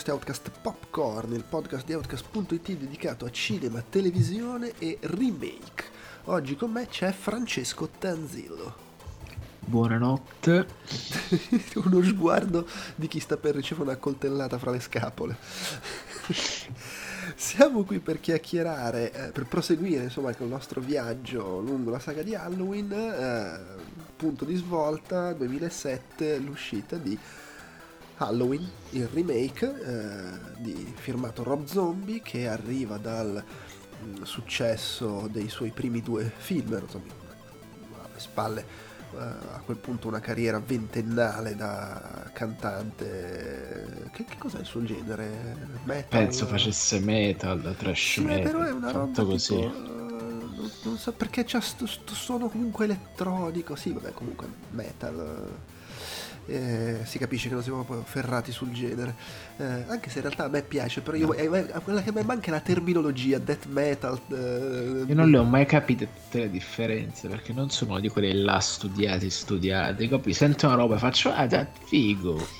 questo è Outcast Popcorn, il podcast di Outcast.it dedicato a cinema, televisione e remake. Oggi con me c'è Francesco Tanzillo. Buonanotte. Uno sguardo di chi sta per ricevere una coltellata fra le scapole. Siamo qui per chiacchierare, eh, per proseguire insomma con il nostro viaggio lungo la saga di Halloween, eh, punto di svolta 2007, l'uscita di Halloween, il remake eh, di, firmato Rob Zombie che arriva dal mh, mm, successo dei suoi primi due film, insomma, alle spalle eh, a quel punto una carriera ventennale da cantante. Che, che cos'è il suo genere? Metal? Penso facesse metal, trash sì, metal. Però è una roba così. Tipo, non, non, so perché c'ha sto, sto suono comunque elettronico. Sì, vabbè, comunque metal eh, si capisce che non siamo proprio ferrati sul genere. Eh, anche se in realtà a me piace, però io, eh, quella che a me manca è la terminologia, death metal. Eh, io non le ho mai capite tutte le differenze, perché non sono di quelli là studiati, studiati, capi? Sento una roba e faccio, ah, figo.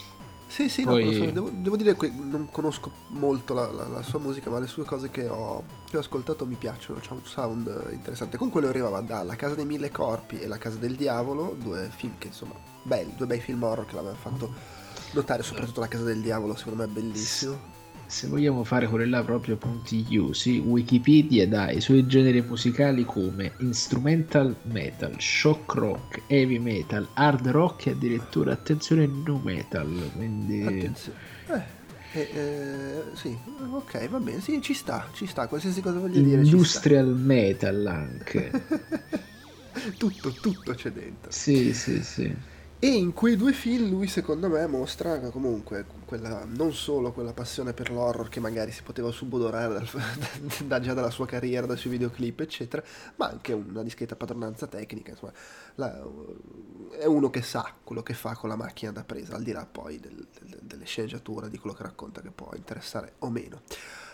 Sì, sì, Poi... no, so. devo, devo, dire che non conosco molto la, la, la, sua musica, ma le sue cose che ho, che ho ascoltato mi piacciono, c'è un sound interessante. Comunque lui arrivava da La Casa dei Mille Corpi e La Casa del Diavolo, due film che insomma, belli, due bei film horror che l'avevano fatto notare, soprattutto La Casa del Diavolo, secondo me è bellissimo se vogliamo fare quello là proprio punti chiusi, Wikipedia dà i suoi generi musicali come instrumental metal, shock rock, heavy metal, hard rock e addirittura attenzione nu metal. Quindi... Attenzione. Eh. Eh, eh, sì, ok, va bene, sì, ci sta, ci sta, qualsiasi cosa voglia dire. Industrial metal anche. tutto, tutto c'è dentro. Sì, sì, sì. E in quei due film lui secondo me mostra comunque quella, non solo quella passione per l'horror che magari si poteva subodorare dal, da, già dalla sua carriera, dai suoi videoclip eccetera, ma anche una discreta padronanza tecnica, insomma, la, è uno che sa quello che fa con la macchina da presa, al di là poi del, del, delle sceneggiature, di quello che racconta che può interessare o meno.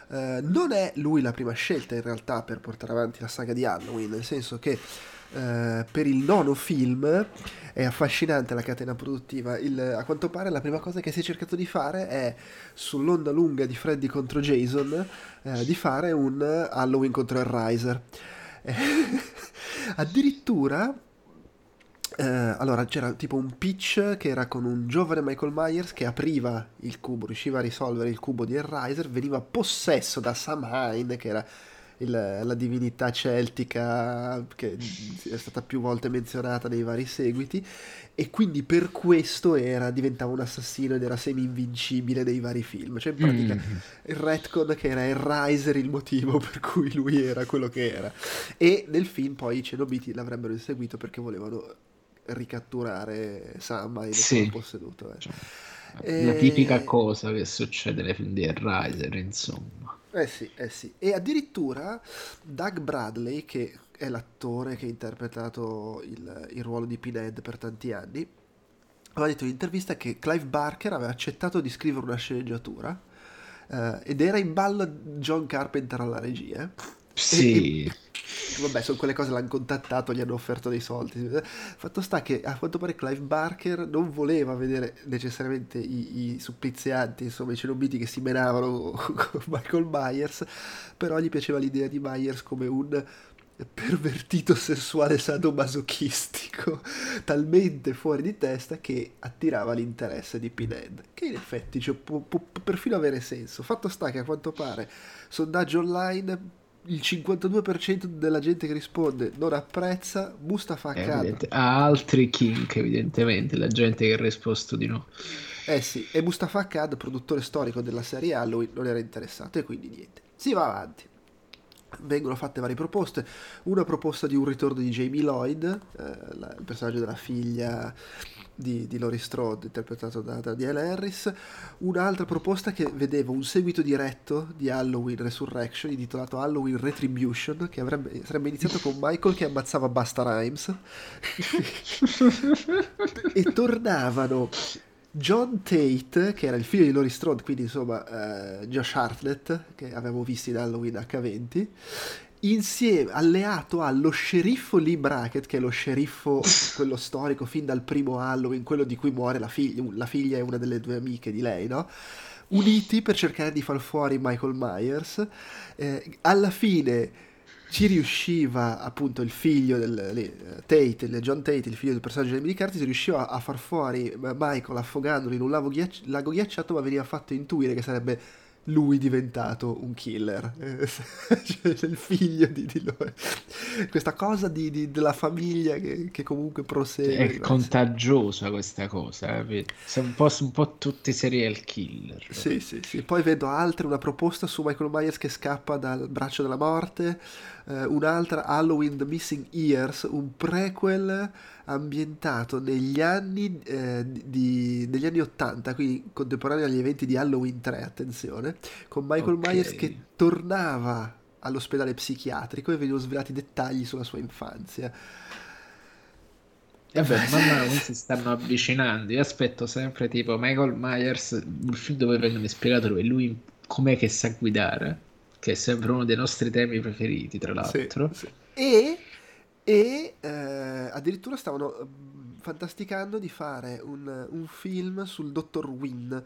Uh, non è lui la prima scelta in realtà per portare avanti la saga di Halloween, nel senso che uh, per il nono film è affascinante la catena produttiva. Il, a quanto pare la prima cosa che si è cercato di fare è, sull'onda lunga di Freddy contro Jason, uh, di fare un Halloween contro il Riser. addirittura eh, allora c'era tipo un pitch che era con un giovane Michael Myers che apriva il cubo, riusciva a risolvere il cubo di Hellraiser, veniva possesso da Samhain, che era il, la divinità celtica che è stata più volte menzionata nei vari seguiti, e quindi per questo era, diventava un assassino ed era semi-invincibile nei vari film. Cioè in pratica mm. il retcon che era Hellraiser il motivo per cui lui era quello che era. E nel film poi i Cenobiti l'avrebbero inseguito perché volevano ricatturare Samba sì. posseduto. Eh. Cioè, e... La tipica cosa che succede nei film di Riser, insomma. Eh sì, eh sì. E addirittura Doug Bradley, che è l'attore che ha interpretato il, il ruolo di Pinhead per tanti anni, aveva detto in un'intervista che Clive Barker aveva accettato di scrivere una sceneggiatura eh, ed era in ballo John Carpenter alla regia. Sì. E, vabbè, sono quelle cose, l'hanno contattato, gli hanno offerto dei soldi. Fatto sta che a quanto pare Clive Barker non voleva vedere necessariamente i, i supplizianti, insomma, i cenobiti che si menavano con Michael Myers, però gli piaceva l'idea di Myers come un pervertito sessuale sadomasochistico talmente fuori di testa che attirava l'interesse di Pinhead che in effetti cioè, può, può perfino avere senso fatto sta che a quanto pare sondaggio online il 52% della gente che risponde non apprezza Mustafa Akkad. Ha altri kink, evidentemente, la gente che ha risposto di no. Eh sì, e Mustafa Akkad, produttore storico della serie Halloween, non era interessato e quindi niente. Si va avanti. Vengono fatte varie proposte. Una proposta di un ritorno di Jamie Lloyd, eh, la, il personaggio della figlia di, di Laurie Strode, interpretato da Danielle Harris. Un'altra proposta che vedeva un seguito diretto di Halloween Resurrection, intitolato Halloween Retribution, che avrebbe, sarebbe iniziato con Michael che ammazzava Basta Rhymes. e tornavano John Tate, che era il figlio di Laurie Strode, quindi insomma uh, Josh Hartnett, che avevamo visto in Halloween H20, insieme, alleato allo sceriffo Lee Brackett, che è lo sceriffo, quello storico fin dal primo Halloween, quello di cui muore la figlia, la figlia è una delle due amiche di lei, no? Uniti per cercare di far fuori Michael Myers. Eh, alla fine ci riusciva appunto il figlio del le, Tate, il John Tate, il figlio del personaggio di Emily Curtis, riusciva a far fuori Michael affogandolo in un lago, ghiacci- lago ghiacciato, ma veniva fatto intuire che sarebbe lui diventato un killer, cioè, il figlio di, di lui. Questa cosa di, di, della famiglia che, che comunque prosegue. È contagiosa questa cosa, eh? Sono un po', un po' tutti serial killer. Sì, sì, sì. Poi vedo altre, una proposta su Michael Myers che scappa dal braccio della morte, eh, un'altra Halloween The Missing Years, un prequel ambientato negli anni, eh, di, degli anni 80, quindi contemporaneo agli eventi di Halloween 3, attenzione, con Michael okay. Myers che tornava all'ospedale psichiatrico e venivano svelati dettagli sulla sua infanzia. E beh, man mano si stanno avvicinando. Io aspetto sempre tipo Michael Myers, un film dove vengono spiegato lui, lui com'è che sa guidare, che è sempre uno dei nostri temi preferiti, tra l'altro. Sì, sì. E e eh, addirittura stavano mm, fantasticando di fare un, un, film sul dottor Wynn,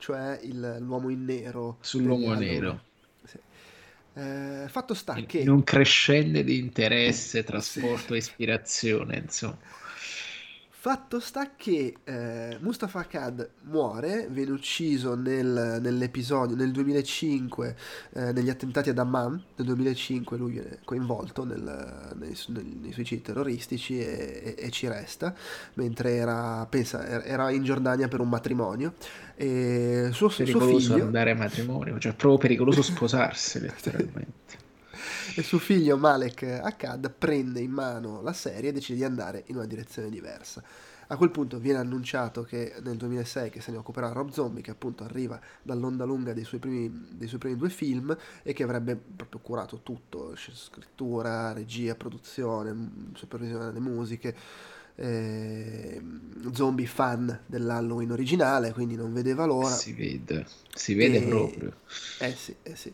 cioè il, l'uomo in nero. Sull'uomo nero. Sì. Eh, fatto sta in, che... In un crescende di interesse, trasporto e ispirazione, insomma. Fatto sta che eh, Mustafa Akkad muore, viene ucciso nel, nell'episodio nel 2005, eh, negli attentati ad Amman, nel 2005 lui viene coinvolto nel, nei, nei, suicidi terroristici e, e, e, ci resta, mentre era, pensa, era in Giordania per un matrimonio. E suo, pericoloso suo figlio... andare a matrimonio, cioè proprio pericoloso sposarsi letteralmente. E suo figlio Malek Akkad prende in mano la serie e decide di andare in una direzione diversa. A quel punto viene annunciato che nel 2006 che se ne occuperà Rob Zombie, che appunto arriva dall'onda lunga dei suoi primi, dei suoi primi due film e che avrebbe proprio curato tutto, scrittura, regia, produzione, supervisione delle musiche. Eh, zombie fan dell'Halloween originale, quindi non vedeva l'ora. Si vede, si vede e... proprio. Eh sì, eh sì.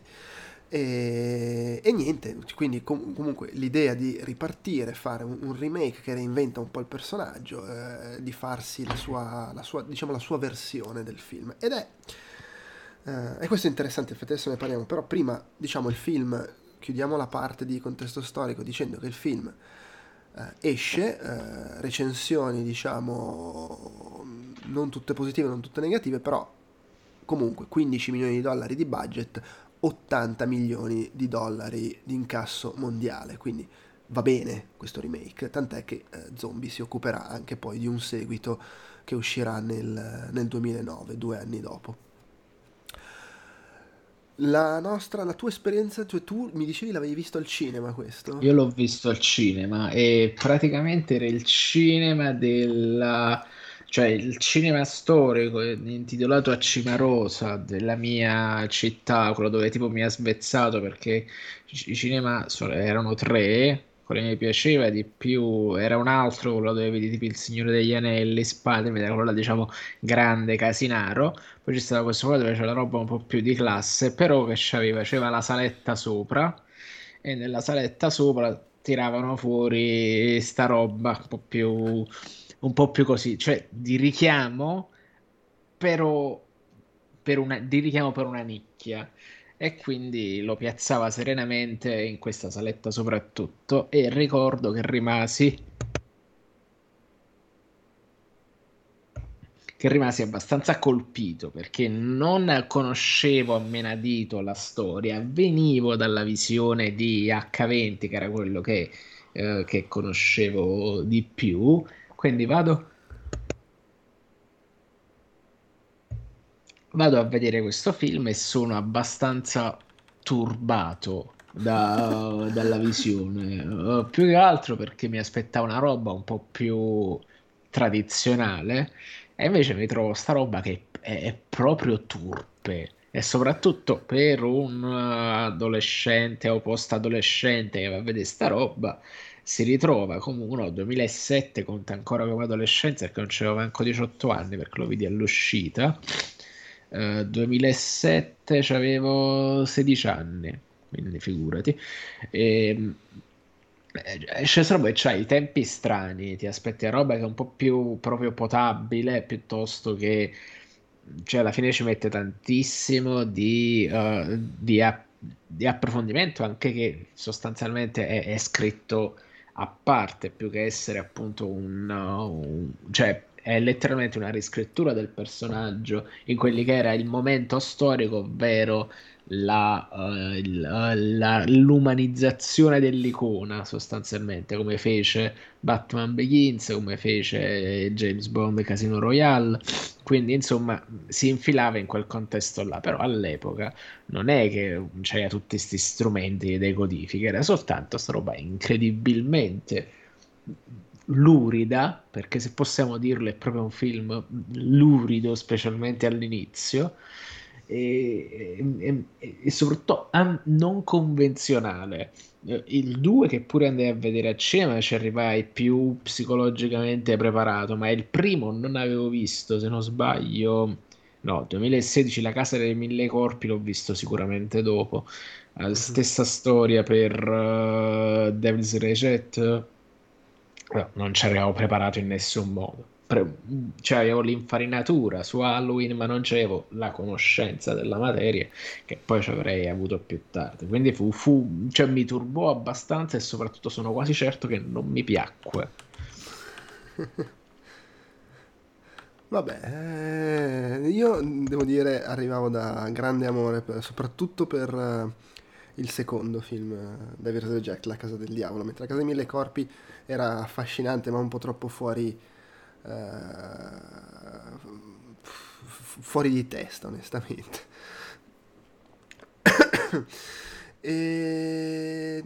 E, e, niente, quindi com- comunque l'idea di ripartire, fare un, un, remake che reinventa un po' il personaggio, eh, di farsi la sua, la, sua, diciamo, la sua versione del film. Ed è, eh, e questo è interessante, infatti adesso ne parliamo, però prima diciamo il film, chiudiamo la parte di contesto storico dicendo che il film eh, esce, eh, recensioni diciamo non tutte positive, non tutte negative, però comunque 15 milioni di dollari di budget, 80 milioni di dollari di incasso mondiale, quindi va bene questo remake, tant'è che eh, Zombie si occuperà anche poi di un seguito che uscirà nel, nel 2009, due anni dopo. La nostra, la tua esperienza, cioè tu mi dicevi l'avevi visto al cinema questo? Io l'ho visto al cinema e praticamente era il cinema della cioè il cinema storico intitolato a Cimarosa della mia città, quello dove tipo mi ha svezzato perché i cinema erano tre, quello che mi piaceva di più era un altro, quello dove vedi tipo il Signore degli Anelli, Spade, quello là diciamo grande, casinaro, poi c'è stato questo qua dove c'era la roba un po' più di classe, però che c'aveva, c'era la saletta sopra e nella saletta sopra tiravano fuori sta roba un po' più un po' più così, cioè di richiamo, però per una, di richiamo per una nicchia. E quindi lo piazzava serenamente in questa saletta soprattutto. E ricordo che rimasi che rimasi abbastanza colpito perché non conoscevo a menadito la storia, venivo dalla visione di H20 che era quello che, eh, che conoscevo di più quindi vado. Vado a vedere questo film e sono abbastanza turbato da, dalla visione. Uh, più che altro perché mi aspettavo una roba un po' più tradizionale e invece mi trovo sta roba che è, è proprio turpe e soprattutto per un adolescente o post adolescente che va a vedere sta roba si ritrova comunque no, 2007 conta ancora come adolescenza perché non c'avevo manco 18 anni perché lo vidi all'uscita uh, 2007 avevo 16 anni quindi figurati. E, esce roba e c'hai i tempi strani, ti aspetti roba che è un po' più proprio potabile piuttosto che cioè alla fine ci mette tantissimo di, uh, di, app- di approfondimento anche che sostanzialmente è, è, scritto a parte più che essere appunto un, un cioè è letteralmente una riscrittura del personaggio in quelli che era il momento storico, ovvero la, uh, la, l'umanizzazione dell'icona sostanzialmente come fece Batman Begins come fece James Bond Casino Royale. Quindi insomma si infilava in quel contesto là. Però all'epoca non è che c'era tutti questi strumenti di decodifica era soltanto sta roba incredibilmente lurida perché se possiamo dirlo è proprio un film lurido specialmente all'inizio e, e, e soprattutto non convenzionale. Il 2 che pure andai a vedere a cinema ci arrivai più psicologicamente preparato, ma il primo non avevo visto, se non sbaglio, no, 2016 La casa dei mille corpi l'ho visto sicuramente dopo. Mhm. stessa storia per uh, Devil's Reject, no, non ci arrivavo preparato in nessun modo cioè avevo l'infarinatura su Halloween, ma non avevo la conoscenza della materia che poi ci avrei avuto più tardi. Quindi fu, fu, cioè, mi turbò abbastanza e soprattutto sono quasi certo che non mi piacque. Vabbè, eh, io devo dire arrivavo da grande amore, per, soprattutto per uh, il secondo film, uh, David Jack, La casa del diavolo, mentre La casa dei mille corpi era affascinante ma un po' troppo fuori eh, fuori di testa, onestamente. e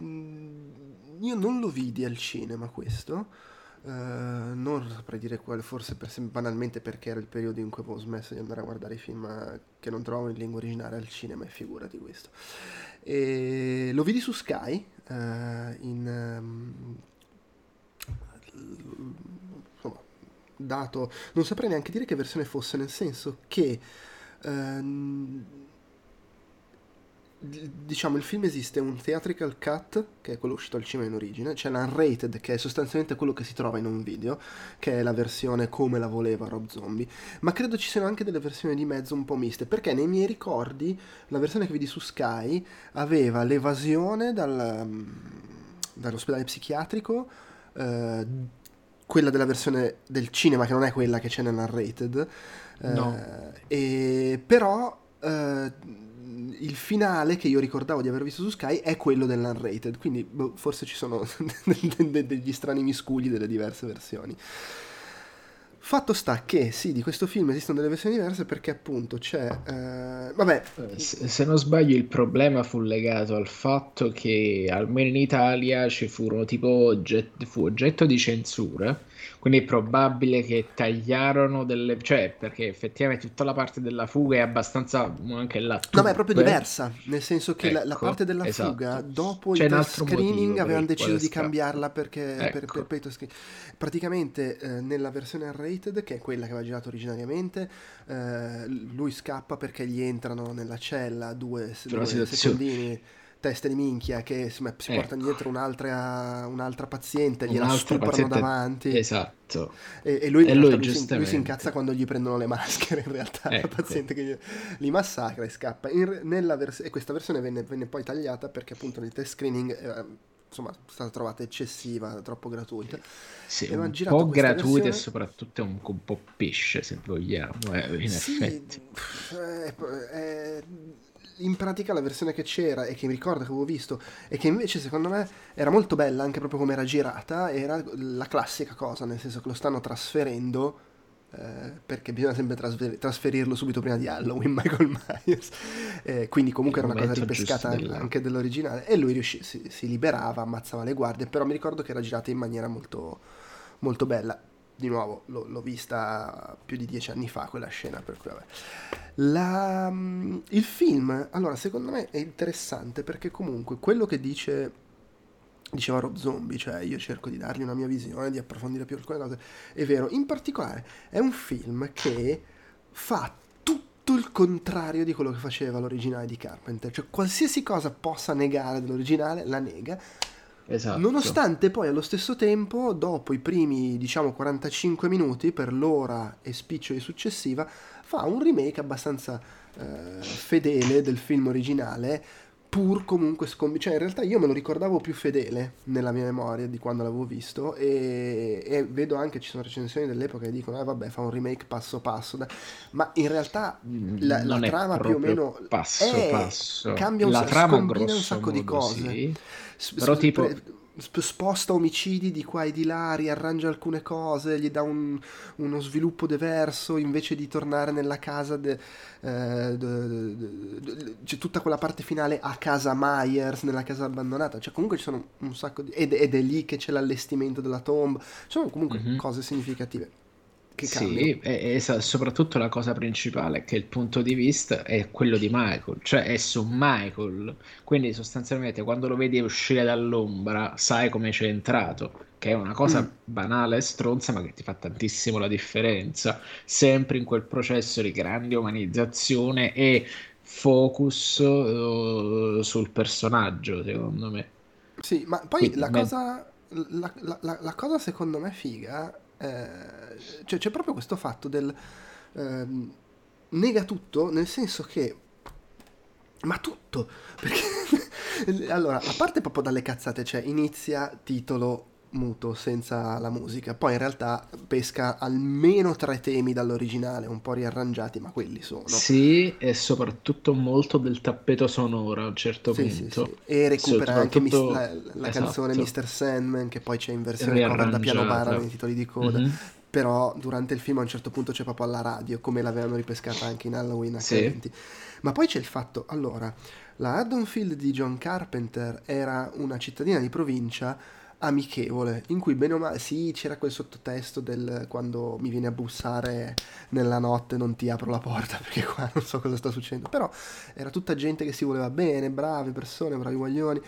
io non lo vidi al cinema questo. Uh, non saprei dire quale, forse per, banalmente perché era il periodo in cui avevo smesso di andare a guardare i film che non trovavo in lingua originale al cinema, e figurati questo. E lo vidi su Sky uh, in um, dato, non saprei neanche dire che versione fosse, nel senso che ehm, diciamo il film esiste un theatrical cut che è quello uscito al cinema in origine c'è l'unrated che è sostanzialmente quello che si trova in un video che è la versione come la voleva Rob Zombie ma credo ci siano anche delle versioni di mezzo un po' miste perché nei miei ricordi la versione che vedi su Sky aveva l'evasione dal, dall'ospedale psichiatrico eh, quella della versione del cinema, che non è quella che c'è nell'unrated. No. Eh, e, però eh, il finale che io ricordavo di aver visto su Sky è quello dell'unrated, quindi boh, forse ci sono degli strani miscugli delle diverse versioni. Fatto sta che sì, di questo film esistono delle versioni diverse perché appunto c'è... Eh, vabbè... Eh, se, se, non sbaglio il problema fu legato al fatto che almeno in Italia ci furono tipo ogget, fu oggetto di censura quindi è probabile che tagliarono delle... cioè perché effettivamente tutta la parte della fuga è abbastanza anche là. No, ma è proprio diversa, nel senso che ecco, la, la, ecco, parte della esatto. fuga dopo C'è il screening avevano deciso di cambiarla perché ecco. per, per, per praticamente eh, nella versione unrated, che è quella che aveva girato originariamente, eh, lui scappa perché gli entrano nella cella due, due secondini teste di minchia che insomma, si ecco. portano dietro un'altra, un'altra paziente, gliela un'altra stuprano paziente... davanti. Esatto. E, e lui, e lui, lui, si, lui, si, incazza quando gli prendono le maschere, in realtà, ecco. la paziente che gli, li massacra e scappa. In, vers- e questa versione venne, venne, poi tagliata perché appunto nel test screening... Eh, insomma, è stata trovata eccessiva, troppo gratuita. Sì, un po' gratuita versione... e soprattutto un, un, po' pesce, se vogliamo, eh, in sì, effetti. Eh, eh, in pratica la versione che c'era e che mi ricordo che avevo visto e che invece secondo me era molto bella anche proprio come era girata era la classica cosa nel senso che lo stanno trasferendo eh, perché bisogna sempre trasfer- trasferirlo subito prima di Halloween Michael Myers. Eh, quindi comunque era una cosa ripescata anche dell'originale. E lui riuscì, si, si, liberava ammazzava le guardie però mi ricordo che era girata in maniera molto, molto bella di nuovo l'ho, l'ho, vista più di dieci anni fa quella scena per cui vabbè la, mm, il film, allora, secondo me è interessante perché comunque quello che dice diceva Rob Zombie, cioè io cerco di dargli una mia visione, di approfondire più alcune cose, è vero, in particolare è un film che fa tutto tutto il contrario di quello che faceva l'originale di Carpenter. Cioè, qualsiasi cosa possa negare dell'originale, la nega. Esatto. Nonostante poi allo stesso tempo, dopo i primi, diciamo, 45 minuti, per l'ora e spiccioli successiva, fa un remake abbastanza eh, fedele del film originale, pur comunque scombi... Cioè, in realtà io me lo ricordavo più fedele nella mia memoria di quando l'avevo visto e, e vedo anche, ci sono recensioni dell'epoca che dicono, eh vabbè, fa un remake passo passo, da... ma in realtà la, la trama più o meno... Passo è, passo. Cambia un, la trama un sacco di cose. Sì. S- Però tipo... pre- sposta omicidi di qua e di là, riarrangia alcune cose, gli dà un- uno sviluppo diverso invece di tornare nella casa. de- eh, de- de- c'è tutta quella parte finale a casa Myers, nella casa abbandonata. Cioè, comunque ci sono un sacco di. Ed, ed è lì che c'è l'allestimento della tomba. Sono comunque Mhm. cose significative che. Sì, e, e soprattutto la cosa principale è che il punto di vista è quello di Michael, cioè è su Michael, quindi sostanzialmente quando lo vedi uscire dall'ombra sai come c'è entrato, che è una cosa Mm. banale e stronza ma che ti fa tantissimo la differenza, sempre in quel processo di grande umanizzazione e focus eh, sul personaggio, secondo me. Sì, ma poi Quindi, la me- cosa, la, la- la- la cosa secondo me figa, eh, cioè c'è proprio questo fatto del ehm, nega tutto, nel senso che, ma tutto, perché allora, a parte proprio dalle cazzate, cioè inizia titolo muto senza la musica, poi in realtà pesca almeno tre temi dall'originale, un po' riarrangiati, ma quelli sono. Sì, e soprattutto molto del tappeto sonoro a un certo Sì, sì, punto. sì. E recupera anche mis- la, la canzone esatto. Mr. Sandman, che poi c'è in versione cover da piano bar Riarrangiata. nei titoli di coda. Mhm. Però durante il film a un certo punto c'è proprio alla radio, come l'avevano ripescata anche in Halloween Sì. H20. Ma poi c'è il fatto, allora, la Haddonfield di John Carpenter era una cittadina di provincia amichevole, in cui bene o male, sì, c'era quel sottotesto del quando mi viene a bussare nella notte non ti apro la porta perché qua non so cosa sta succedendo, però era tutta gente che si voleva bene, brave persone, bravi guaglioni.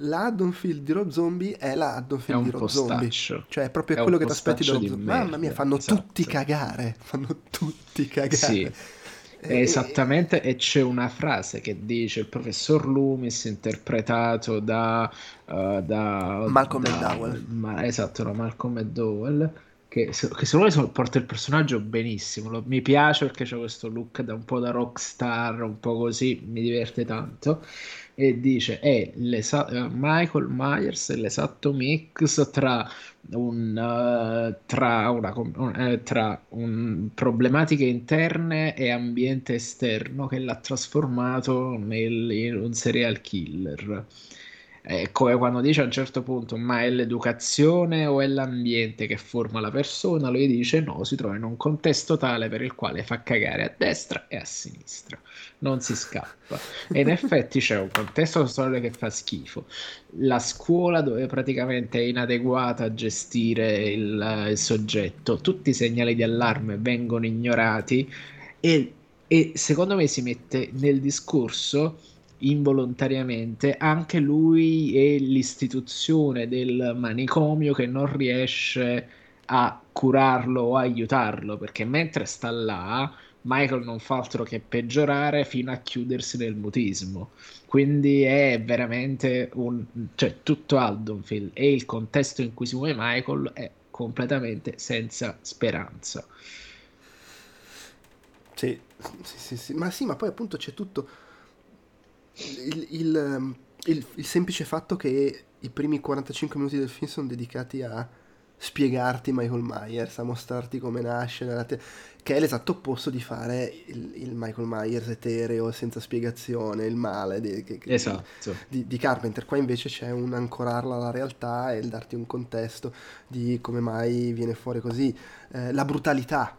La Haddonfield di Rob Zombie è la Haddonfield di Rob Zombie. Cioè, è proprio È quello che ti aspetti da Rob Zombie. Mamma mia, fanno esatto. tutti cagare. Fanno tutti cagare. Sì, esattamente, e c'è una frase che dice il professor Loomis, interpretato da, eh, da, Malcolm da- McDowell. ma- esatto, da Malcolm McDowell, che, che secondo me porta il personaggio benissimo. Lo- mi piace perché c'è questo look da un po' da rockstar, un po' così, mi diverte tanto. E dice: È eh, Michael Myers è l'esatto mix tra un, eh, tra, una, eh, tra un- problematiche interne e ambiente esterno che l'ha trasformato nel- in un serial killer. È come quando dice a un certo punto: Ma è l'educazione o è l'ambiente che forma la persona? Lui dice: No, si trova in un contesto tale per il quale fa cagare a destra e a sinistra, non si scappa. E in effetti c'è un contesto storico che fa schifo la scuola dove praticamente è inadeguata a gestire il, il soggetto, tutti i segnali di allarme vengono ignorati e, e secondo me si mette nel discorso involontariamente anche lui e l'istituzione del manicomio che non riesce a curarlo o aiutarlo perché mentre sta là Michael non fa altro che peggiorare fino a chiudersi nel mutismo quindi è veramente un cioè tutto Haddonfield e il contesto in cui si muove Michael è completamente senza speranza Sì, sì, sì, sì. Ma sì, ma poi appunto c'è tutto il, il, ehm, il- il semplice fatto che i primi 45 minuti del film sono dedicati a spiegarti Michael Myers, a mostrarti come nasce, nella te- che è l'esatto opposto di fare il, il Michael Myers etereo, senza spiegazione, il male di, che- che- esatto di, di Carpenter. Qua invece c'è un ancorarla alla realtà e il darti un contesto di come mai viene fuori così. Eh, la brutalità.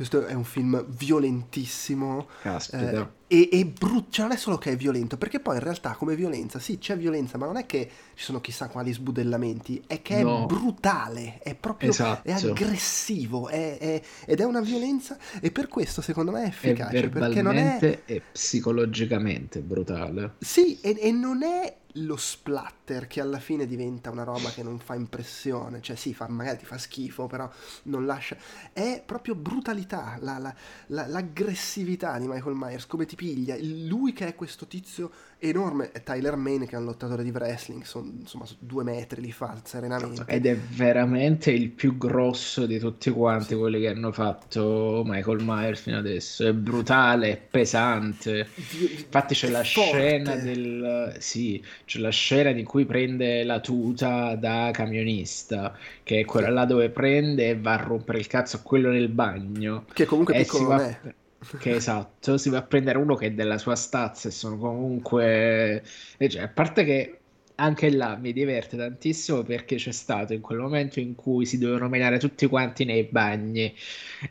Questo è un film violentissimo. caspita eh, e, e brut- cioè non è solo che è violento, perché poi in realtà come violenza, sì, c'è violenza, ma non è che ci sono chissà quali sbudellamenti, è che No. è brutale, è proprio Esatto. è aggressivo, è- è- ed è una violenza e per questo secondo me è è efficace, perché non è e psicologicamente brutale sì, e, e non è lo splatter che alla fine diventa una roba che non fa impressione, cioè sì, fa, magari ti fa schifo, però non lascia... È proprio brutalità, la, la, la, l'aggressività di Michael Myers, come ti piglia. Lui che è questo tizio enorme, è Tyler Mane che è un lottatore di wrestling, sono, insomma due metri li fa serenamente. Ed è veramente il più grosso di tutti quanti sì. quelli che hanno fatto Michael Myers fino adesso. È brutale, è pesante. Infatti c'è la forte. scena del... Sì, c'è la scena in cui prende la tuta da camionista, che è quella là dove prende e va a rompere il cazzo a quello nel bagno. Che comunque piccolo non è. Che esatto, si va a prendere uno che è della sua stazza e sono comunque... Cioè, a parte che anche là mi diverte tantissimo perché c'è stato in quel momento in cui si dovevano menare tutti quanti nei bagni.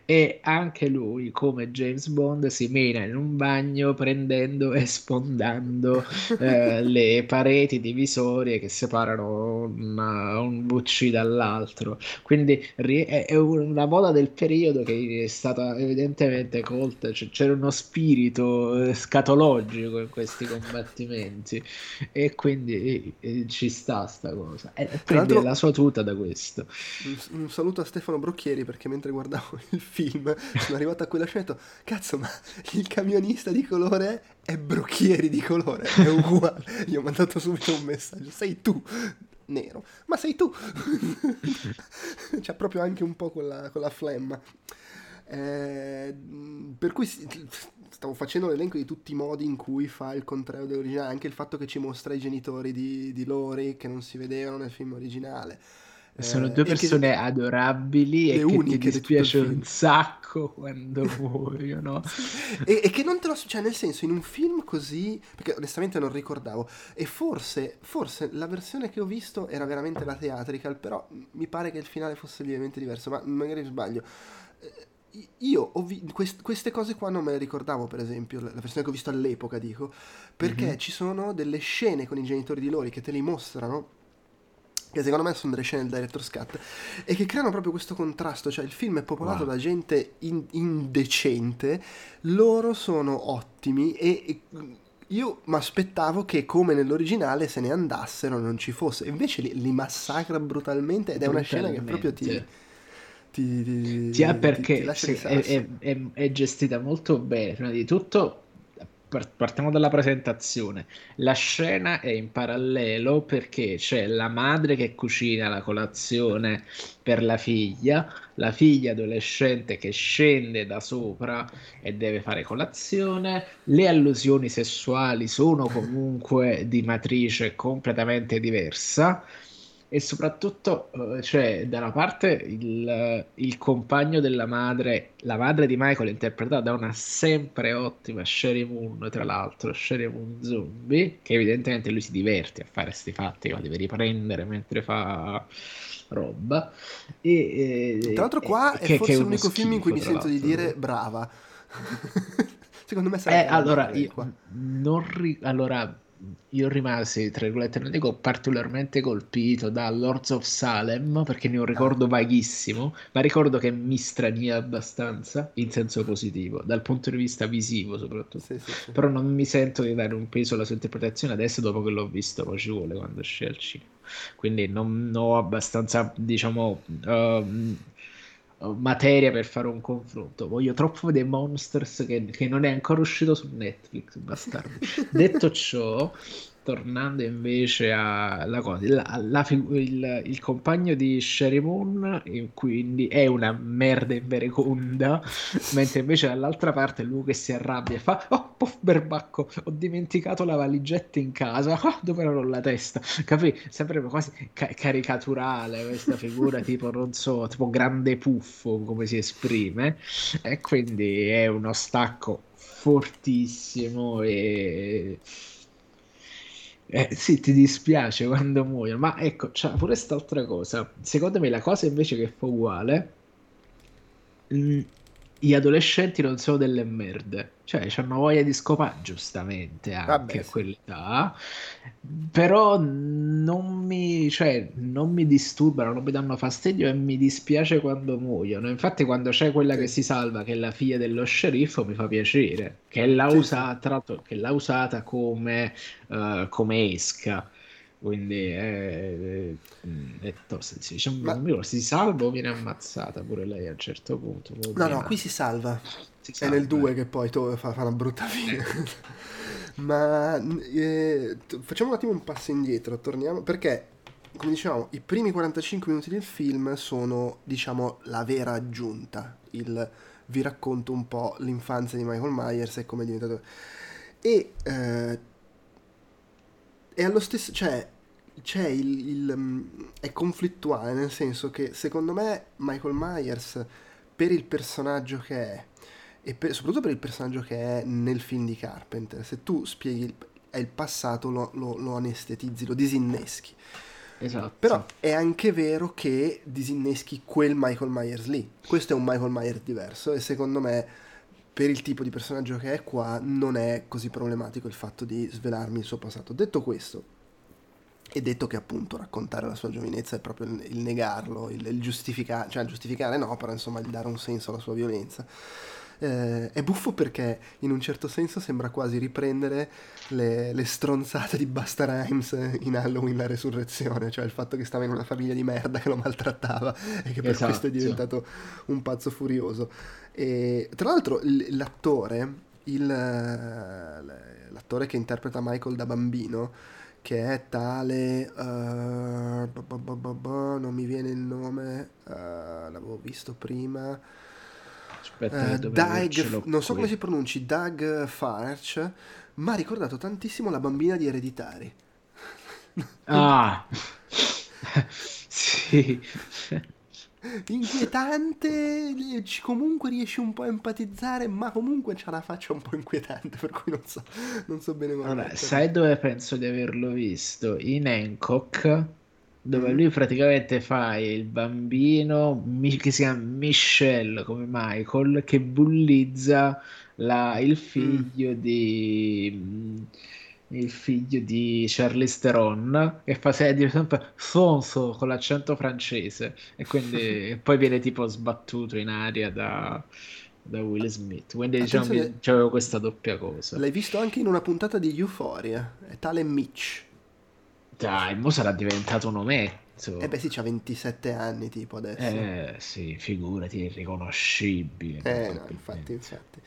E anche lui come James Bond si mena in un bagno prendendo e spondando eh, le pareti divisorie che separano una, un WC dall'altro. Quindi è una moda del periodo che è stata evidentemente colta cioè, c'era uno spirito eh, scatologico in questi combattimenti. E quindi ci sta sta cosa. E prende la sua tuta da questo. Un, un, saluto a Stefano Brocchieri perché mentre guardavo il film sono arrivato a quella scena e ho detto, cazzo ma il camionista di colore è Brocchieri di colore, è uguale. Gli ho mandato subito un messaggio, sei tu nero, ma sei tu. C'ha proprio anche un po' quella, quella flemma. Eh, per cui stavo facendo l'elenco di tutti i modi in cui fa il contrario dell'originale, anche il fatto che ci mostra i genitori di, di Lori che non si vedevano nel film originale. Sono eh, due persone che, adorabili e che ti dispiace un sacco quando muoiono. e, e, che non te lo... Cioè, nel senso, in un film così... Perché onestamente non ricordavo. E forse, forse la versione che ho visto era veramente la theatrical, però mi pare che il finale fosse lievemente diverso, ma magari sbaglio io vi- quest- queste cose qua non me le ricordavo, per esempio, la versione che ho visto all'epoca, dico, perché mm-hmm. ci sono delle scene con i genitori di Lori che te li mostrano, che secondo me sono delle scene del director's cut, e che creano proprio questo contrasto, cioè il film è popolato wow. da gente in- indecente, loro sono ottimi e, e io mi aspettavo che come nell'originale se ne andassero non ci fosse, invece li, li massacra brutalmente ed è una scena che proprio ti ti, ti, Sia perché ti, è, è, è, è, gestita molto bene. Prima di tutto, partiamo dalla presentazione. La scena è in parallelo perché c'è la madre che cucina la colazione per la figlia, la figlia adolescente che scende da sopra e deve fare colazione. Le allusioni sessuali sono comunque di matrice completamente diversa e soprattutto uh, c'è da una parte il, il, compagno della madre, la madre di Michael interpretata da una sempre ottima Sherry Moon, tra l'altro Sherry Moon zombie, che evidentemente lui si diverte a fare questi fatti, ma deve riprendere mentre fa roba. E, e, tra l'altro qua è che, forse che l'unico film in cui mi sento di dire brava. Secondo me sarebbe... Eh, allora, io, non ri- allora io rimasi, tra virgolette, non dico particolarmente colpito da Lords of Salem perché ne ho un ricordo vaghissimo, ma ricordo che mi strania abbastanza in senso positivo, dal punto di vista visivo soprattutto. Sì, sì, sì. Però non mi sento di dare un peso alla sua interpretazione adesso dopo che l'ho visto, poi ci vuole quando esce al cinema. Quindi non ho abbastanza, diciamo, uh, materia per fare un confronto. Voglio troppo vedere Monsters che, che non è ancora uscito su Netflix, bastardo. Detto ciò, tornando invece alla cosa, la, la, il, il, compagno di Sherry Moon quindi è una merda invereconda, mentre invece dall'altra parte lui che si arrabbia e fa oh pof berbacco, ho dimenticato la valigetta in casa, oh, dove ero la testa, capì? Sempre quasi ca- caricaturale questa figura tipo, non so, tipo grande puffo come si esprime e quindi è uno stacco fortissimo e eh, sì, ti dispiace quando muoiono, ma ecco, c'è pure quest'altra cosa. Secondo me la cosa invece che fa uguale, mh, mm, gli adolescenti non sono delle merde, cioè hanno voglia di scopare, giustamente anche Vabbè, a quell'età, però non mi, cioè, non mi disturbano, non mi danno fastidio e mi dispiace quando muoiono. Infatti, quando c'è quella che Sì, si salva, che è la figlia dello sceriffo, mi fa piacere, che l'ha sì, usata, tra l'altro, che l'ha usata come, eh, come esca. Quindi è, è, è tosta. Sì, diciamo, Ma ricordo, si salva o viene ammazzata pure lei a un certo punto. no, no, qui si salva. Si È nel salva. 2 che poi to- fa, fa una brutta fine. Ma eh, facciamo un attimo un passo indietro, torniamo, perché, come dicevamo, i primi 45 minuti del film sono, diciamo, la vera aggiunta. Il, vi racconto un po' l'infanzia di Michael Myers e come è diventato... E eh, è allo stesso, cioè, c'è il, il, mm, è conflittuale, nel senso che secondo me Michael Myers, per il personaggio che è, e per- soprattutto per il personaggio che è nel film di Carpenter, se tu spieghi il, è il passato, lo, lo, lo anestetizzi, lo disinneschi. Però Esatto. è anche vero che disinneschi quel Michael Myers lì. Questo è un Michael Myers diverso e secondo me per il tipo di personaggio che è qua non è così problematico il fatto di svelarmi il suo passato. Detto questo, e detto che appunto raccontare la sua giovinezza è proprio il, negarlo, il, il giustificare, cioè giustificare no, però insomma il dare un senso alla sua violenza. Eh, è buffo perché in un certo senso sembra quasi riprendere le, le stronzate di Busta Rhymes in Halloween la resurrezione, cioè il fatto che stava in una famiglia di merda che lo maltrattava e che per questo è Esatto. diventato un pazzo furioso. E tra l'altro l- l'attore, il, l'attore che interpreta Michael da bambino, che è tale, ba, non mi viene il nome, eh, l'avevo visto prima. Aspetta, Eh, dovrei Doug, avercelo non so come qui. si pronunci, Doug Farch, mi ha ricordato tantissimo la bambina di Ereditari. Ah, sì. Inquietante, comunque riesci un po' a empatizzare, ma comunque c'ha una faccia un po' inquietante, per cui non so, non so bene come Allora, sai dove penso di averlo visto? In Hancock, dove Mm? lui praticamente fa il bambino che si chiama Michelle come Michael, che bullizza la- il Mm. figlio di il figlio di Charlize Theron che fa sempre sonso con l'accento francese e quindi poi viene tipo sbattuto in aria da, da Will Smith. Quindi diciamo Attenzione, c'avevo questa doppia cosa. l'hai visto anche in una puntata di Euphoria, è tale Mitch. Dai, mo sarà diventato un ometto. Eh beh sì, c'ha 27 anni tipo adesso. Eh, sì, figurati, è irriconoscibile, Eh no, infatti, infatti.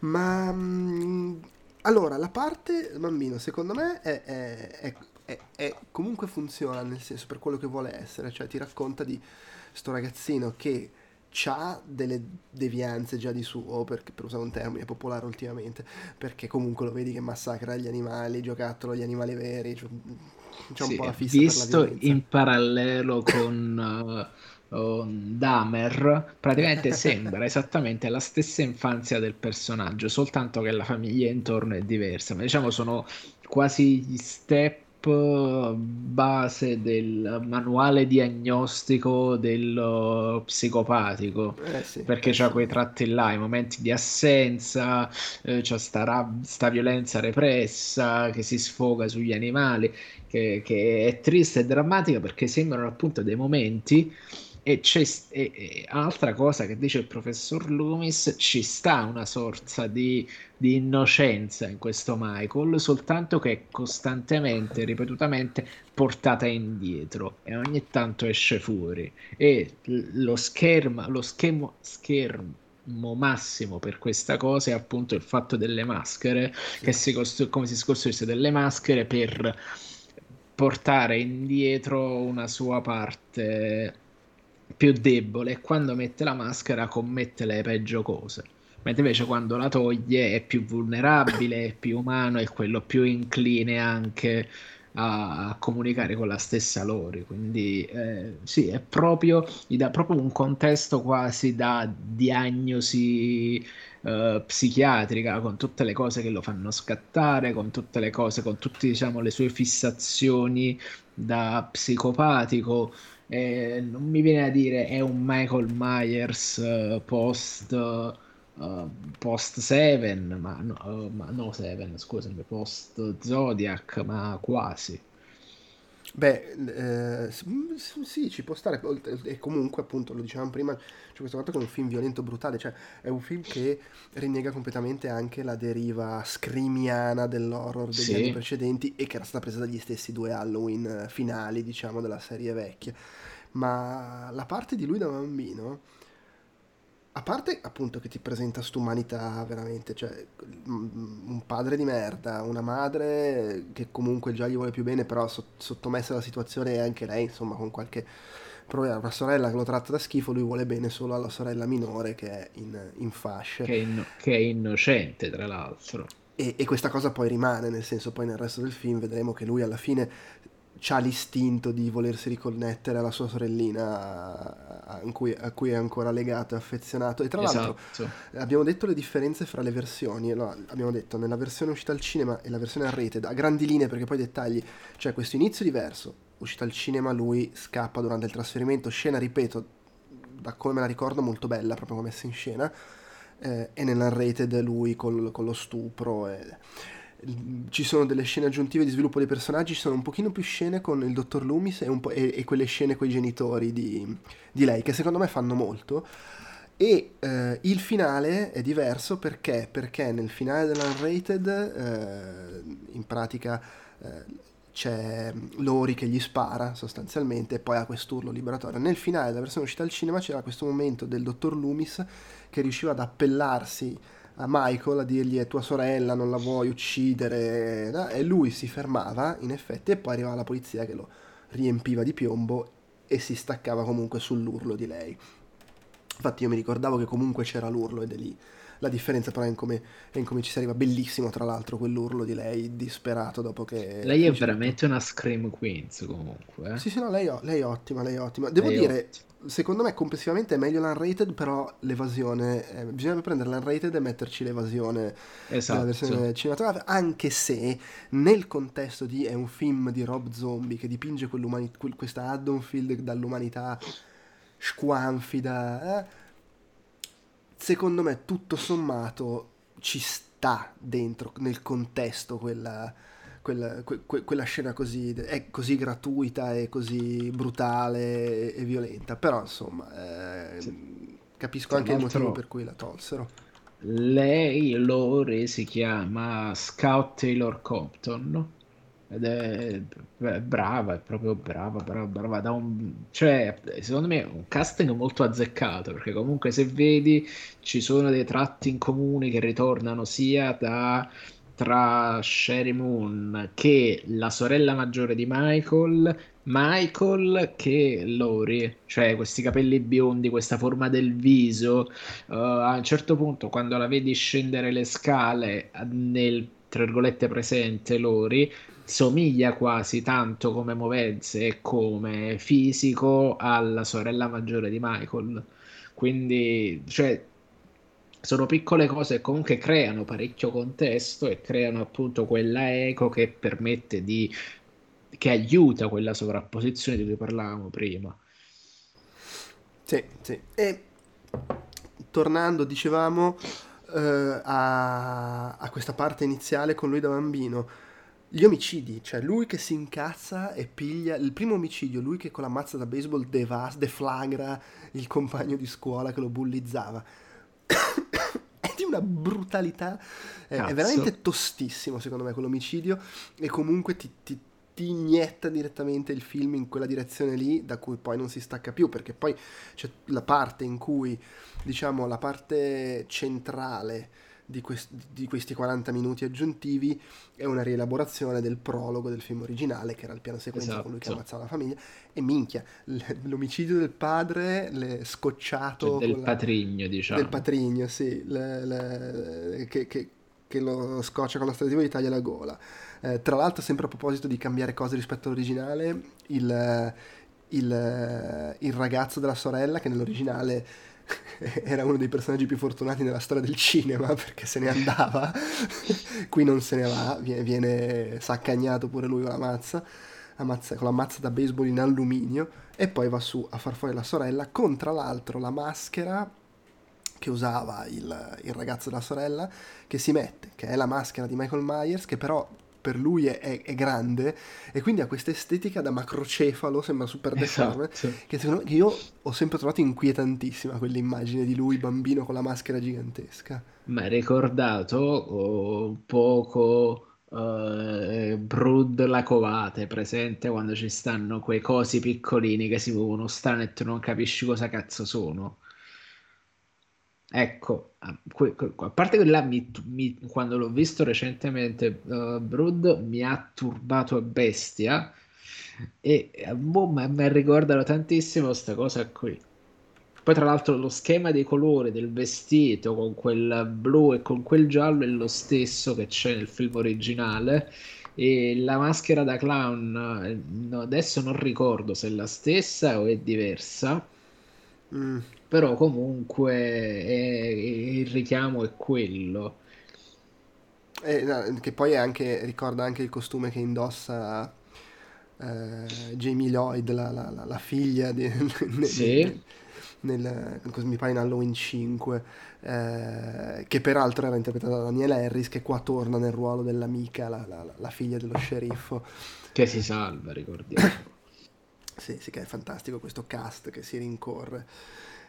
Ma mm, allora, la parte bambino, secondo me, è, è- è- è- è- comunque funziona nel senso per quello che vuole essere, cioè ti racconta di sto ragazzino che ha delle devianze già di suo, perché, per usare un termine popolare ultimamente, perché comunque lo vedi che massacra gli animali, giocattolo gli animali veri, cioè, c'è un Sì, po' la fissa la visto violenza. in parallelo con uh, um, Dahmer, praticamente sembra esattamente la stessa infanzia del personaggio, soltanto che la famiglia intorno è diversa, ma diciamo sono quasi gli step base del manuale diagnostico dello psicopatico. Eh sì, Perché eh c'ha sì. quei tratti là, i momenti di assenza, eh, c'è sta, rab- sta violenza repressa che si sfoga sugli animali, che, che è triste e drammatica perché sembrano appunto dei momenti. E c'è e, e altra cosa che dice il professor Loomis, ci sta una sorta di, di innocenza in questo Michael, soltanto che è costantemente, ripetutamente portata indietro e ogni tanto esce fuori e lo schermo, lo schermo, schermo massimo per questa cosa è appunto il fatto delle maschere, Sì. che si costru- come si costruisce delle maschere per portare indietro una sua parte più debole e quando mette la maschera commette le peggio cose. Mentre invece quando la toglie è più vulnerabile, è più umano, è quello più incline anche a, a comunicare con la stessa Lori. Quindi eh, sì, è proprio, gli dà proprio un contesto quasi da diagnosi eh, psichiatrica, con tutte le cose che lo fanno scattare, con tutte le cose, con tutte diciamo, le sue fissazioni da psicopatico. Eh, non mi viene a dire è un Michael Myers eh, post uh, post Seven, ma no, uh, ma no Seven, scusami, post Zodiac, ma quasi. Beh, eh, sì, ci può stare, e comunque appunto lo dicevamo prima, c'è questo fatto che è un film violento, brutale, cioè è un film che rinnega completamente anche la deriva scrimiana dell'horror degli sì. anni precedenti e che era stata presa dagli stessi due Halloween finali, diciamo, della serie vecchia. Ma la parte di lui da bambino a parte appunto che ti presenta st'umanità veramente, cioè un padre di merda, una madre che comunque già gli vuole più bene, però sottomessa alla situazione anche lei, insomma, con qualche problema, una sorella che lo tratta da schifo, lui vuole bene solo alla sorella minore che è in, in fascia. Che è, in, che è, innocente, tra l'altro. E, e, questa cosa poi rimane, nel senso poi nel resto del film vedremo che lui alla fine ha l'istinto di volersi riconnettere alla sua sorellina a cui, a cui è ancora legato e affezionato. E tra esatto. l'altro abbiamo detto le differenze fra le versioni. Allora, abbiamo detto nella versione uscita al cinema e la versione a rete, a grandi linee perché poi dettagli, cioè questo inizio diverso, uscita al cinema lui scappa durante il trasferimento, scena, ripeto, da come me la ricordo molto bella, proprio come messa in scena, eh, e nella rated lui col, con lo stupro. E ci sono delle scene aggiuntive di sviluppo dei personaggi, ci sono un pochino più scene con il dottor Loomis e, e, e quelle scene con i genitori di, di, lei, che secondo me fanno molto. E eh, il finale è diverso perché? Perché nel finale dell'Unrated, eh, in pratica, eh, c'è Lori che gli spara sostanzialmente e poi ha quest'urlo liberatorio. Nel finale della versione uscita al cinema c'era questo momento del dottor Loomis che riusciva ad appellarsi a Michael a dirgli è tua sorella, non la vuoi uccidere, no? e lui si fermava in effetti e poi arrivava la polizia che lo riempiva di piombo e si staccava comunque sull'urlo di lei. Infatti io mi ricordavo che comunque c'era l'urlo ed è lì la differenza però è in come, è in come ci si arriva. Bellissimo tra l'altro quell'urlo di lei disperato dopo che... Lei è veramente una Scream Queens comunque. Eh? Sì, sì, no, lei, lei è ottima, lei è ottima. Devo lei dire... Ottima secondo me complessivamente è meglio l'unrated, però l'evasione, eh, bisogna prendere l'unrated e metterci l'evasione esatto. nella versione cinematografica, anche se nel contesto di è un film di Rob Zombie che dipinge questa Haddonfield dall'umanità squanfida, eh, secondo me tutto sommato ci sta dentro nel contesto quella quella, que, quella scena così, è così gratuita e così brutale e, e violenta, però insomma eh, sì. capisco anche il motivo per cui la tolsero. Lei, Lore, si chiama Scout Taylor Compton ed è brava, è proprio brava, brava, brava. Da un, cioè, secondo me è un casting molto azzeccato perché comunque se vedi ci sono dei tratti in comune che ritornano sia da tra Sherry Moon che la sorella maggiore di Michael, Michael che Lori, cioè questi capelli biondi, questa forma del viso. Uh, a un certo punto, quando la vedi scendere le scale nel tra virgolette presente Lori, somiglia quasi tanto come movenze e come fisico alla sorella maggiore di Michael. Quindi, cioè, sono piccole cose che comunque creano parecchio contesto e creano appunto quella eco che permette di che aiuta quella sovrapposizione di cui parlavamo prima. Sì, sì. E tornando, dicevamo eh, a, a questa parte iniziale con lui da bambino, gli omicidi, cioè lui che si incazza e piglia il primo omicidio, lui che con la mazza da baseball devas, deflagra il compagno di scuola che lo bullizzava è di una brutalità. È, è, veramente tostissimo, secondo me, quell'omicidio. E comunque ti, ti, ti, inietta direttamente il film in quella direzione lì, da cui poi non si stacca più. Perché poi c'è la parte in cui, diciamo, la parte centrale di, quest- di, questi 40 minuti aggiuntivi è una rielaborazione del prologo del film originale, che era il piano sequenza esatto. con lui che esatto. ammazzava la famiglia. E minchia, l'omicidio del padre, le scocciato... Cioè del patrigno, diciamo. Del patrigno, sì, le, le, che, che, che, lo scoccia con la stativa e gli taglia la gola. Eh, tra l'altro, sempre a proposito di cambiare cose rispetto all'originale, il, il, il ragazzo della sorella, che nell'originale era uno dei personaggi più fortunati nella storia del cinema perché se ne andava, qui non se ne va, viene, viene saccagnato pure lui con la mazza, ammazza, con la mazza da baseball in alluminio e poi va su a far fuori la sorella con tra l'altro la maschera che usava il, il, ragazzo della sorella, che si mette, che è la maschera di Michael Myers, che però per lui è, è, è grande e quindi ha questa estetica da macrocefalo, sembra super deforme, esatto. che secondo me che io ho sempre trovato inquietantissima quell'immagine di lui bambino con la maschera gigantesca. Ma hai ricordato oh, poco uh, Brood la covate presente quando ci stanno quei cosi piccolini che si muovono strano e tu non capisci cosa cazzo sono? Ecco, a parte che là mi, mi, quando l'ho visto recentemente, uh, Brood mi ha turbato a bestia e boh, mi ricordano tantissimo questa cosa qui. Poi tra l'altro lo schema dei colori del vestito con quel blu e con quel giallo è lo stesso che c'è nel film originale e la maschera da clown no, adesso non ricordo se è la stessa o è diversa. Mm però comunque è, il richiamo è quello. Eh, no, che poi anche, ricorda anche il costume che indossa eh, Jamie Lloyd, la, la, la, la figlia di, sì. nel, mi pare in Halloween 5, eh, che peraltro era interpretata da Daniela Harris, che qua torna nel ruolo dell'amica, la, figlia dello sceriffo. Che si salva, ricordiamo. sì, sì, che è fantastico questo cast che si rincorre.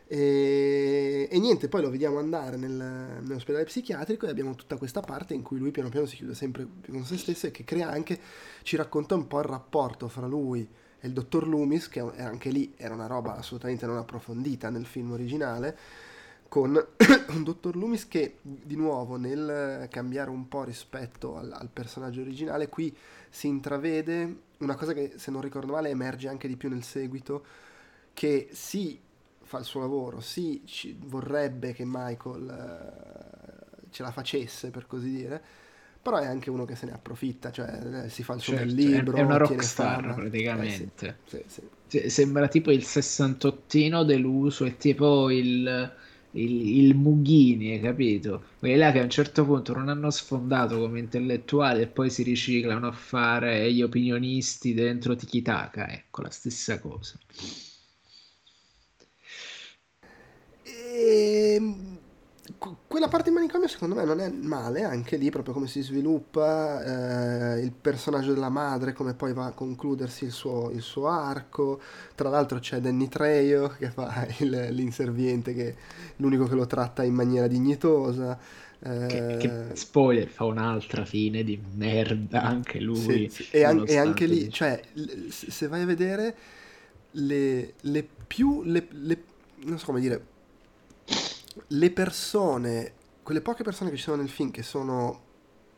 E, e, niente, poi lo vediamo andare nel, nell'ospedale psichiatrico e abbiamo tutta questa parte in cui lui piano piano si chiude sempre con se stesso e che crea anche, ci racconta un po' il rapporto fra lui e il dottor Loomis, che anche lì era una roba assolutamente non approfondita nel film originale, con un dottor Loomis che di nuovo nel cambiare un po' rispetto al, al personaggio originale, qui si intravede una cosa che se non ricordo male emerge anche di più nel seguito, che sì fa il suo lavoro, sì, ci, vorrebbe che Michael eh, ce la facesse, per così dire, però è anche uno che se ne approfitta, cioè eh, si fa il suo certo, bel libro. È una rockstar praticamente. Eh, sì, sì, sì. Sembra tipo il sessantottino deluso, è tipo il, il, il Mughini, hai capito? Quelli là che a un certo punto non hanno sfondato come intellettuali e poi si riciclano a fare gli opinionisti dentro Tikitaka, ecco la stessa cosa. E ehm, quella parte in manicomio secondo me non è male, anche lì proprio come si sviluppa eh, il personaggio della madre, come poi va a concludersi il suo, il suo arco. Tra l'altro c'è Danny Trejo che fa il, l'inserviente, che è l'unico che lo tratta in maniera dignitosa. Eh, che, che, spoiler, fa un'altra fine di merda anche lui. Sì, sì. E, an- e, anche lì, cioè, se vai a vedere le, le più... Le, le, non so come dire le persone, quelle poche persone che ci sono nel film che sono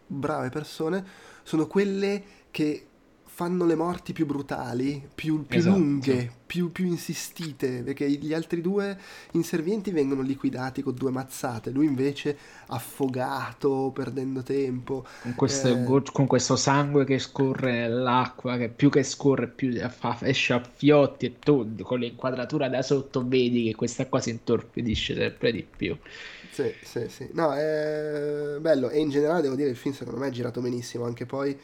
brave persone, sono quelle che fanno le morti più brutali, più, più esatto. lunghe, più, più, insistite, perché gli altri due inservienti vengono liquidati con due mazzate, lui invece affogato, perdendo tempo. Con, queste, eh... con questo sangue che scorre nell'acqua, che più che scorre più esce a fiotti e tu con l'inquadratura da sotto vedi che questa qua si intorpidisce sempre di più. Sì, sì, sì. No, è bello e in generale devo dire il film secondo me è girato benissimo, anche poi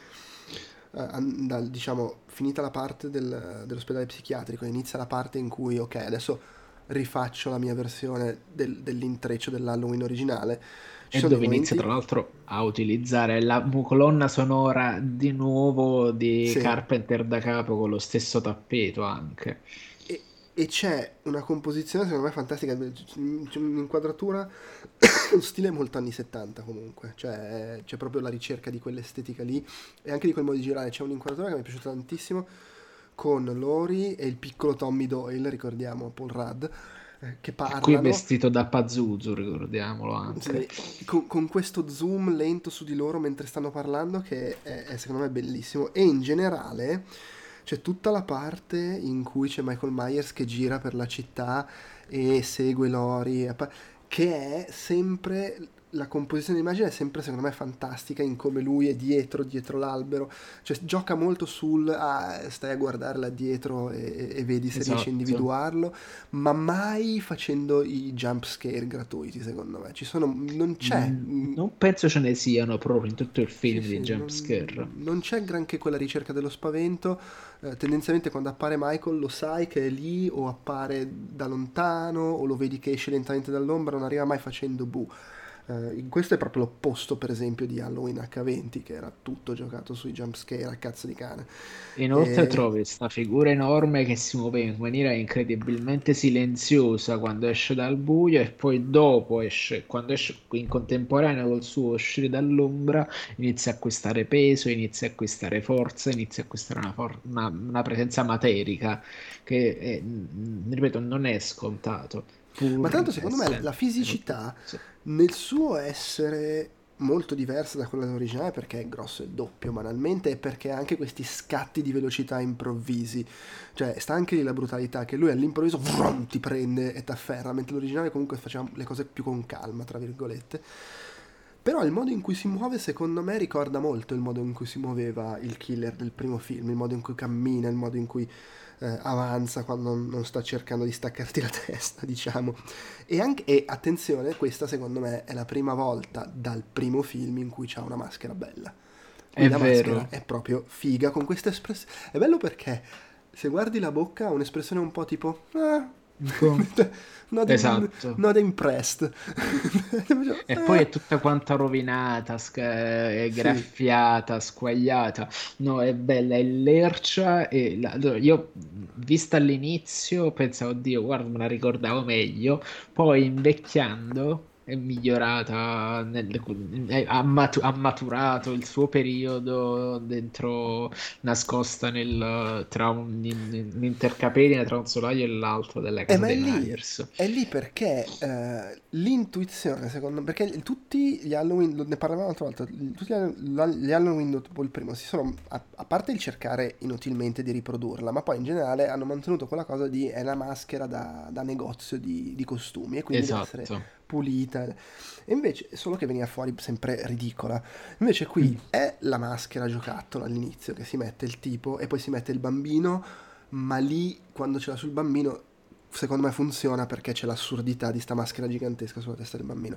eh, diciamo, finita la parte del, dell'ospedale psichiatrico, inizia la parte in cui, ok, adesso rifaccio la mia versione del, dell'intreccio dell'Halloween originale. Ci e dove momenti... inizia tra l'altro a utilizzare la colonna sonora di nuovo di sì. Carpenter da capo con lo stesso tappeto anche e c'è una composizione secondo me fantastica, c'è un'inquadratura, un stile molto anni 70 comunque, cioè c'è proprio la ricerca di quell'estetica lì e anche di quel modo di girare, c'è un'inquadratura che mi è piaciuta tantissimo con Lori e il piccolo Tommy Doyle, ricordiamo Paul Rudd, eh, che parlano. Qui vestito da Pazuzu, ricordiamolo anche. Sì, con, con, questo zoom lento su di loro mentre stanno parlando che è, è secondo me bellissimo e in generale c'è tutta la parte in cui c'è Michael Myers che gira per la città e segue Lori, che è sempre la composizione d'immagine è sempre secondo me fantastica in come lui è dietro, dietro l'albero, cioè gioca molto sul ah, stai a guardare là dietro e, e vedi se esatto. riesci a esatto. individuarlo, ma mai facendo i jump scare gratuiti secondo me, ci sono, non c'è... Mm, non penso ce ne siano proprio in tutto il film sì, di sì, jump scare. Non, non c'è granché quella ricerca dello spavento, eh, tendenzialmente quando appare Michael lo sai che è lì o appare da lontano o lo vedi che esce lentamente dall'ombra, non arriva mai facendo bu. Uh, questo è proprio l'opposto, per esempio, di Halloween H20, che era tutto giocato sui jumpscare a cazzo di cane. Inoltre, e... trovi questa figura enorme che si muove in maniera incredibilmente silenziosa quando esce dal buio, e poi dopo esce, quando esce in contemporanea col suo uscire dall'ombra, inizia a acquistare peso, inizia a acquistare forza, inizia a acquistare una, for- una, una presenza materica che, è, ripeto, non è scontato. Ma tanto secondo me la fisicità sì. nel suo essere molto diversa da quella originale perché è grosso il doppio banalmente e perché ha anche questi scatti di velocità improvvisi. Cioè sta anche lì la brutalità che lui all'improvviso vrum, ti prende e ti afferra mentre l'originale comunque faceva le cose più con calma tra virgolette. Però il modo in cui si muove secondo me ricorda molto il modo in cui si muoveva il killer del primo film il modo in cui cammina il modo in cui eh, avanza quando non sta cercando di staccarti la testa, diciamo. E, anche, e attenzione, questa secondo me è la prima volta dal primo film in cui c'ha una maschera bella. È la vero. maschera è proprio figa con questa espressione. È bello perché se guardi la bocca ha un'espressione un po' tipo... Ah, not, esatto. not impressed. e poi è tutta quanta rovinata, è graffiata, sì. squagliata. No, è bella, è lercia. E la, io, vista all'inizio, pensavo, oddio, guarda, me la ricordavo meglio. Poi invecchiando è migliorata, nel, ha, matu- ha, maturato il suo periodo dentro, nascosta nel, tra un, in, un'intercapedine tra un solaio e l'altro della casa eh, dei Myers. È lì perché eh, l'intuizione, secondo me, perché tutti gli Halloween, ne parlavamo l'altra volta, tutti gli Halloween dopo il primo si sono, a, a, parte il cercare inutilmente di riprodurla, ma poi in generale hanno mantenuto quella cosa di è la maschera da, da negozio di, di, costumi e quindi esatto. deve essere pulita. E invece, solo che veniva fuori sempre ridicola. Invece qui mm. è la maschera giocattolo all'inizio che si mette il tipo e poi si mette il bambino, ma lì quando ce l'ha sul bambino secondo me funziona perché c'è l'assurdità di sta maschera gigantesca sulla testa del bambino.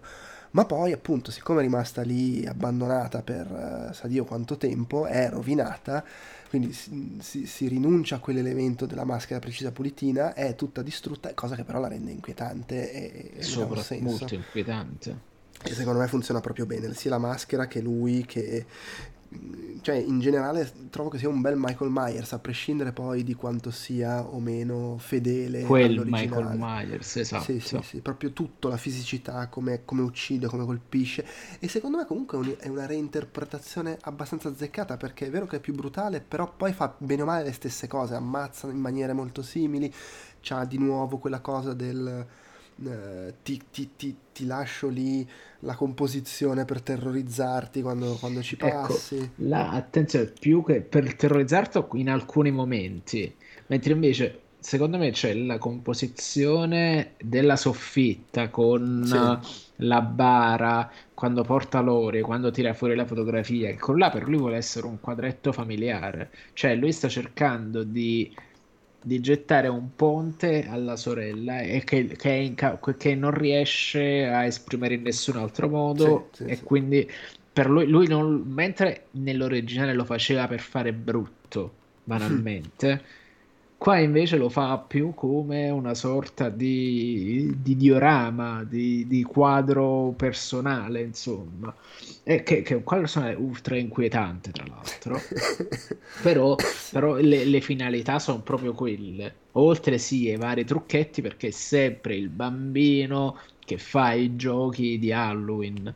Ma poi, appunto, siccome è rimasta lì abbandonata per uh, sa Dio quanto tempo, è rovinata, quindi si, si, si, rinuncia a quell'elemento della maschera precisa pulitina, è tutta distrutta, cosa che però la rende inquietante e, e sopra molto inquietante. E secondo me funziona proprio bene, sia la maschera che lui che, cioè in generale trovo che sia un bel Michael Myers a prescindere poi di quanto sia o meno fedele quel Michael Myers esatto. Sì, sì, sì, proprio tutto la fisicità come, come uccide come colpisce. E secondo me comunque è una reinterpretazione abbastanza azzeccata perché è vero che è più brutale però poi fa bene o male le stesse cose ammazza in maniere molto simili c'ha di nuovo quella cosa del eh, ti, ti, ti, ti, lascio lì la composizione per terrorizzarti quando, quando ci ecco, passi. Ecco, la, attenzione, più che per terrorizzarti in alcuni momenti, mentre invece secondo me c'è la composizione della soffitta con sì. la bara quando porta l'ore, quando tira fuori la fotografia, con là per lui vuole essere un quadretto familiare, cioè lui sta cercando di di gettare un ponte alla sorella e che, che, ca- che, non riesce a esprimere in nessun altro modo sì, sì, e sì. quindi per lui, lui non, mentre nell'originale lo faceva per fare brutto banalmente Qua invece lo fa più come una sorta di, di diorama, di, di, quadro personale, insomma. E che, che è un quadro personale ultra inquietante, tra l'altro. però, però le, le, finalità sono proprio quelle. Oltre sì ai vari trucchetti, perché è sempre il bambino che fa i giochi di Halloween.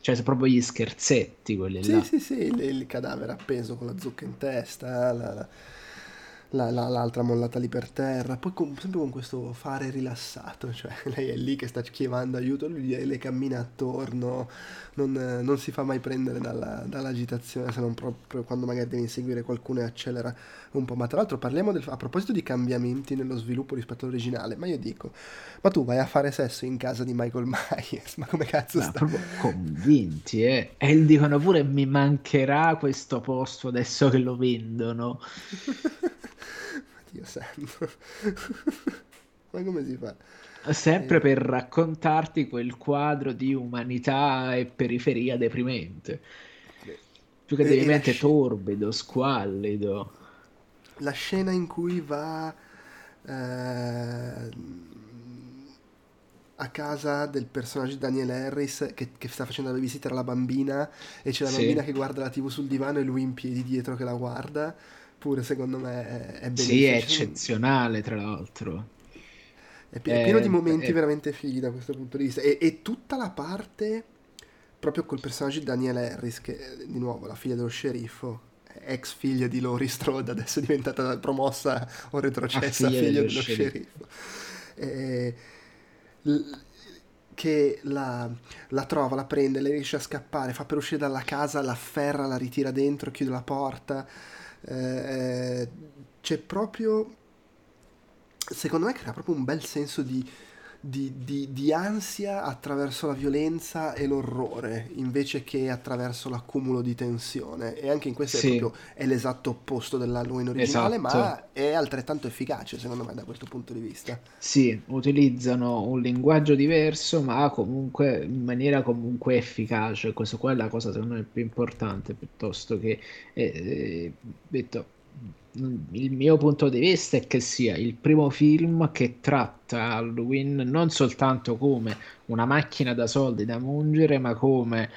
Cioè, sono proprio gli scherzetti quelli sì, là. Sì, sì, sì, il, il cadavere appeso con la zucca in testa, la... la la, la, l'altra mollata lì per terra, poi con, sempre con questo fare rilassato, cioè lei è lì che sta chiamando aiuto, lui le cammina attorno, non, non si fa mai prendere dalla, dall'agitazione, se non proprio quando magari deve inseguire qualcuno e accelera un po'. Ma tra l'altro parliamo del, a proposito di cambiamenti nello sviluppo rispetto all'originale, ma io dico, ma tu vai a fare sesso in casa di Michael Myers, ma come cazzo Ma sta? convinti, eh. E dicono pure mi mancherà questo posto adesso che lo vendono. Dio santo. ma come si fa? Sempre Eh, per raccontarti quel quadro di umanità e periferia deprimente. Più che e- deprimente, sc- torbido, squallido. la scena in cui va eh, a casa del personaggio di Daniel Harris che, che sta facendo la babysitter alla bambina e c'è la bambina Sì, che guarda la TV sul divano e lui in piedi dietro che la guarda. Pure secondo me è, è sì, è bellissimo. Eccezionale, tra l'altro. È, pi- è pieno di È, momenti è- veramente fighi da questo punto di vista. E, e tutta la parte proprio col personaggio di Daniel Harris, che eh, di nuovo la figlia dello sceriffo, ex figlia di Laurie Strode, adesso è diventata promossa o retrocessa figlia figlia dello dello sceriffo. sceriffo. E, l- che la, la trova, la prende, lei riesce a scappare, fa per uscire dalla casa, la afferra, la ritira dentro, chiude la porta. Eh, c'è proprio secondo me crea proprio un bel senso di, di- di- di ansia attraverso la violenza e l'orrore, invece che attraverso l'accumulo di tensione. E anche in questo è Sì, proprio è l'esatto opposto dell'Halloween originale, esatto. ma è altrettanto efficace, secondo me, da questo punto di vista. Sì, utilizzano un linguaggio diverso, ma comunque in maniera comunque efficace. Questo qua è la cosa secondo me più importante, piuttosto che eh, eh, detto, il mio punto di vista è che sia il primo film che tratta Halloween non soltanto come una macchina da soldi da mungere, ma come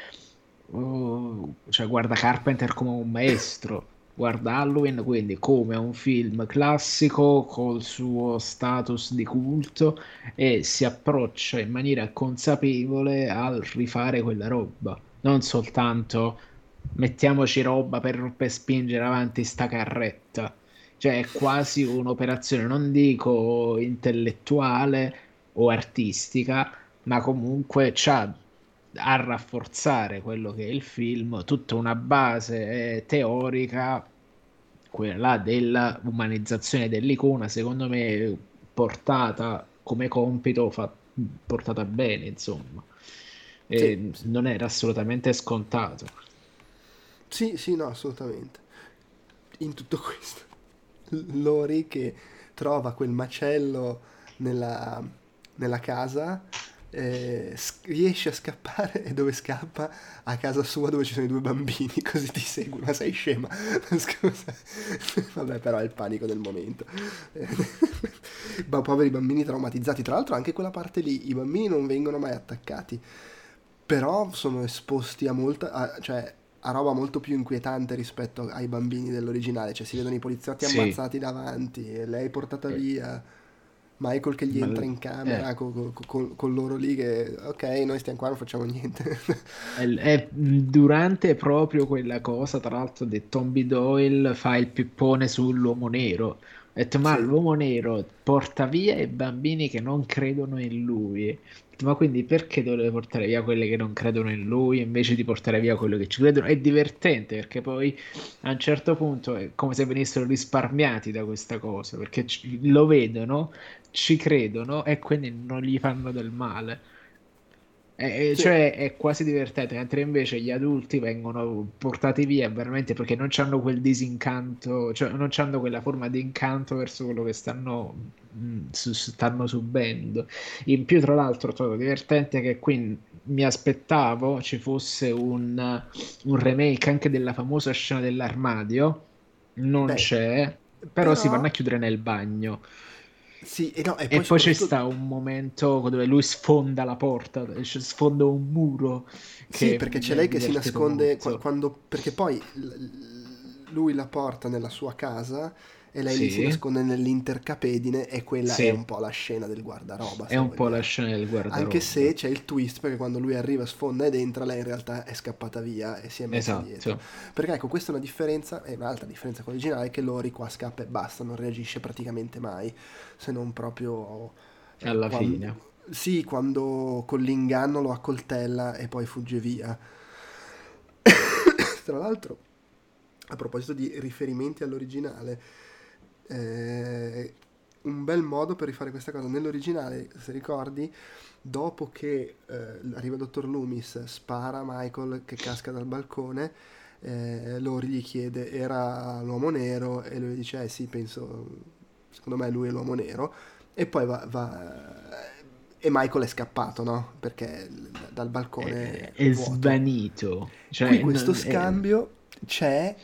Oh, cioè guarda Carpenter come un maestro, guarda Halloween quindi come un film classico col suo status di culto e si approccia in maniera consapevole al rifare quella roba, non soltanto mettiamoci roba per, per spingere avanti sta carretta, cioè è quasi un'operazione, non dico intellettuale o artistica, ma comunque c'ha a rafforzare quello che è il film, tutta una base eh, teorica, quella della umanizzazione dell'icona, secondo me portata come compito, fa- portata bene, insomma. Sì, non era assolutamente scontato. Sì, sì, no, assolutamente. In tutto questo, Lori che trova quel macello nella, nella casa, eh, riesce a scappare e dove scappa? A casa sua dove ci sono i due bambini, così ti seguono. Ma sei scema? Scusa. Vabbè, però è il panico del momento. Ma poveri bambini traumatizzati. Tra l'altro anche quella parte lì, i bambini non vengono mai attaccati, però sono esposti a molta, a- cioè a roba molto più inquietante rispetto ai bambini dell'originale. Cioè si vedono i poliziotti Sì, ammazzati davanti, e lei portata eh, via. Michael che gli ma entra l- in eh, camera co- co- co- con, loro lì che ok, noi stiamo qua, non facciamo niente. È- è durante proprio quella cosa, tra l'altro, di Tommy Doyle fa il pippone sull'uomo nero. Detto, ma Sì, l'uomo nero porta via i bambini che non credono in lui. Ma quindi perché dovrebbe portare via quelli che non credono in lui invece di portare via quelli che ci credono? È divertente perché poi a un certo punto è come se venissero risparmiati da questa cosa, perché lo vedono, ci credono e quindi non gli fanno del male. Eh, eh, sì, cioè è quasi divertente, mentre invece gli adulti vengono portati via veramente perché non hanno quel disincanto, cioè non hanno quella forma di incanto verso quello che stanno, mm, stanno subendo. In più, tra l'altro, trovo divertente che qui mi aspettavo ci fosse un, un remake anche della famosa scena dell'armadio, non beh, c'è, però si vanno a però chiudere nel bagno. Sì, e no, e E poi poi c'è soprattutto sta un momento dove lui sfonda la porta, cioè sfonda un muro Sì, perché c'è lei che si nasconde quando... perché poi lui la porta nella sua casa e lei sì. si nasconde nell'intercapedine e quella sì. è un po' la scena del guardaroba. È un po' la scena del guardaroba. Anche se c'è il twist perché quando lui arriva, sfonda ed entra, lei in realtà è scappata via e si è messa esatto. dietro. Perché ecco, questa è una differenza, è un'altra differenza con l'originale, che Lori qua scappa e basta, non reagisce praticamente mai, se non proprio... Alla quando, fine. Sì, quando con l'inganno lo accoltella e poi fugge via. Tra l'altro, a proposito di riferimenti all'originale, eh, un bel modo per rifare questa cosa. Nell'originale, se ricordi, dopo che eh, arriva il dottor Loomis, spara Michael che casca dal balcone, eh, Lori gli chiede era l'uomo nero e lui dice eh sì, penso, secondo me lui è l'uomo nero e poi va, va e Michael è scappato, no? Perché dal balcone è, è svanito. Cioè, Qui questo scambio è... c'è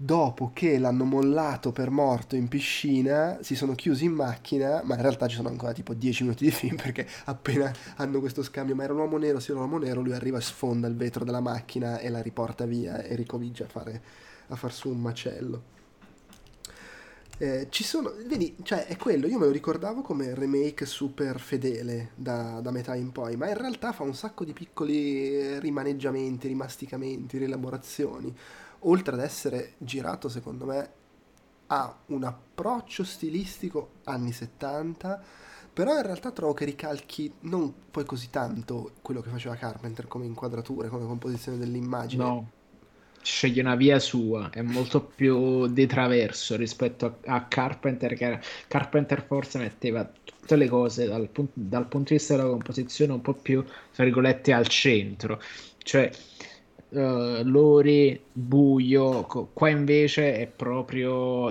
dopo che l'hanno mollato per morto in piscina, si sono chiusi in macchina, ma in realtà ci sono ancora tipo 10 minuti di film perché appena hanno questo scambio, ma era un uomo nero, sì era un uomo nero, lui arriva, sfonda il vetro della macchina e la riporta via e ricomincia a fare, a far su un macello. Eh, ci sono, vedi, cioè è quello, io me lo ricordavo come remake super fedele da, da, metà in poi, ma in realtà fa un sacco di piccoli rimaneggiamenti, rimasticamenti, rielaborazioni oltre ad essere girato secondo me ha un approccio stilistico anni 70 però in realtà trovo che ricalchi non poi così tanto quello che faceva Carpenter come inquadrature, come composizione dell'immagine. No, sceglie una via sua, è molto più di traverso rispetto a, a Carpenter, che Carpenter forse metteva tutte le cose dal, dal punto di vista della composizione un po' più, tra virgolette, al centro. Cioè, uh, Lori, buio, qua invece è proprio,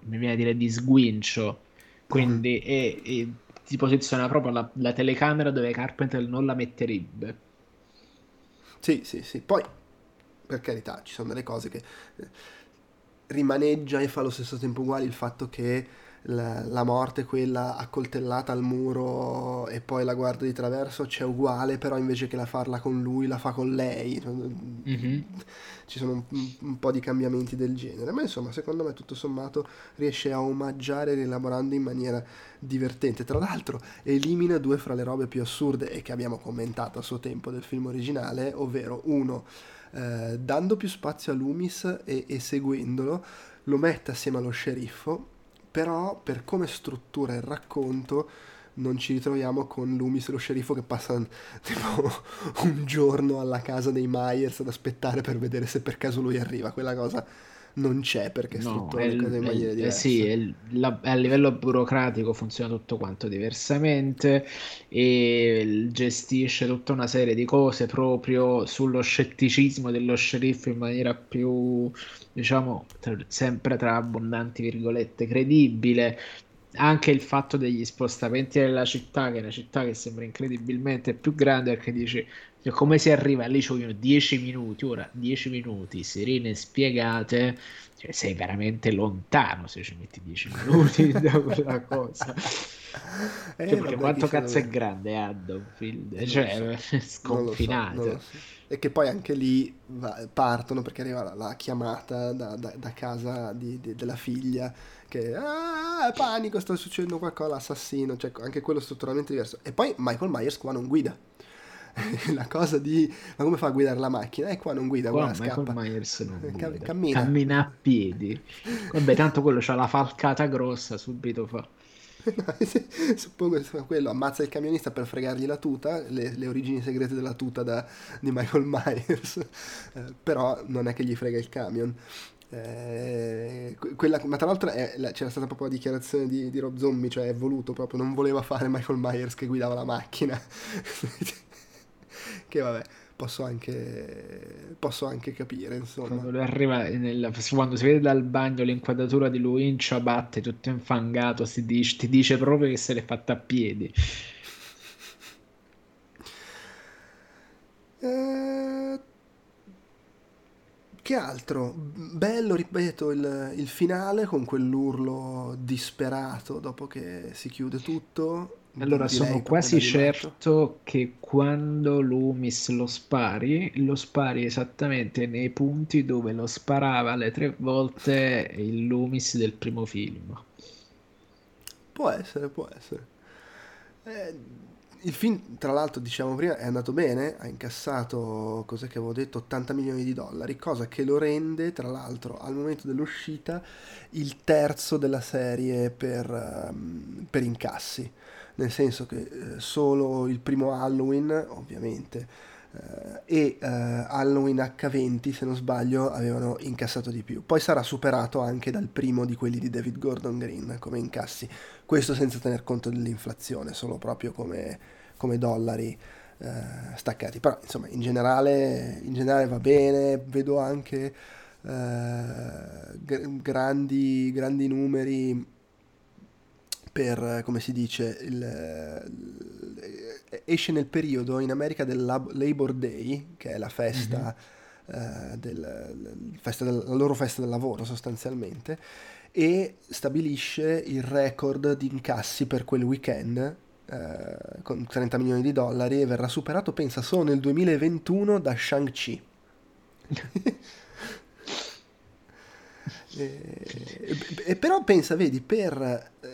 mi viene a dire, di sguincio, quindi mm. è, è, si posiziona proprio la, la, telecamera dove Carpenter non la metterebbe. Sì, sì, sì, poi per carità ci sono delle cose che eh, rimaneggia e fa allo stesso tempo uguale il fatto che la, la, morte, quella accoltellata al muro e poi la guarda di traverso, c'è uguale, però invece che la farla con lui, la fa con lei. Mm-hmm. Ci sono un, un, po' di cambiamenti del genere, ma insomma, secondo me, tutto sommato, riesce a omaggiare rielaborando in maniera divertente. Tra l'altro, elimina due fra le robe più assurde e che abbiamo commentato a suo tempo del film originale, ovvero uno. Eh, dando più spazio a Loomis e, e seguendolo, lo mette assieme allo sceriffo però per come struttura il racconto non ci ritroviamo con Loomis lo sceriffo che passano tipo un giorno alla casa dei Myers ad aspettare per vedere se per caso lui arriva. Quella cosa non c'è perché no, struttura le cose in maniera diversa. Sì, è, la, a livello burocratico funziona tutto quanto diversamente e gestisce tutta una serie di cose proprio sullo scetticismo dello sceriffo in maniera più, diciamo, tra, sempre tra abbondanti virgolette, credibile. Anche il fatto degli spostamenti della città, che è una città che sembra incredibilmente più grande, perché dici come si arriva lì? Ci vogliono 10 minuti, ora 10 minuti serene spiegate. Cioè, sei veramente lontano se ci metti 10 minuti da quella cosa. Eh, cioè, perché quanto cazzo è grande Haddonfield? Cioè, so. sconfinato. So, so. E che poi anche lì partono perché arriva la, la chiamata da, da, da casa di, di, della figlia che ah, panico, sta succedendo qualcosa, l'assassino, cioè anche quello strutturalmente diverso. E poi Michael Myers qua non guida la cosa di ma come fa a guidare la macchina? E eh, qua non guida, qua guarda, scappa. Myers non guida. cammina. cammina a piedi. Vabbè, tanto quello c'ha la falcata grossa, subito fa. Suppongo che sia quello, ammazza il camionista per fregargli la tuta, le, le origini segrete della tuta da, di Michael Myers, eh, però non è che gli frega il camion. Eh, quella, ma tra l'altro è, c'era stata proprio la dichiarazione di, di Rob Zombie, cioè è voluto proprio, non voleva fare Michael Myers che guidava la macchina che vabbè, posso anche, posso anche capire, insomma. Quando, arriva nel, quando si vede dal bagno l'inquadratura di lui in ciabatte, tutto infangato, si dice, ti dice proprio che se l'è fatta a piedi. Eh, che altro? Bello, ripeto, il, il finale con quell'urlo disperato dopo che si chiude tutto Allora, sono quasi certo che quando Loomis lo spari, lo spari esattamente nei punti dove lo sparava le tre volte il Loomis del primo film. Può essere, può essere. Eh, il film, tra l'altro, diciamo prima, è andato bene, ha incassato, cos'è che avevo detto, 80 milioni di dollari, cosa che lo rende, tra l'altro, al momento dell'uscita, il terzo della serie per, ehm, per incassi. Nel senso che eh, solo il primo Halloween, ovviamente, eh, e eh, Halloween H20, se non sbaglio, avevano incassato di più. Poi sarà superato anche dal primo di quelli di David Gordon Green come incassi. Questo senza tener conto dell'inflazione, solo proprio come, come dollari eh, staccati. Però, insomma, in generale, in generale va bene. Vedo anche eh, gr- grandi, grandi numeri per, come si dice, il, il- esce nel periodo in America del Lab- Labor Day, che è la festa, eh, del, il festa del- la loro festa del lavoro sostanzialmente, e stabilisce il record di incassi per quel weekend. eh, con 30 milioni di dollari e verrà superato, pensa, solo nel 2021 da Shang-Chi. E, e- e però pensa, vedi, per eh,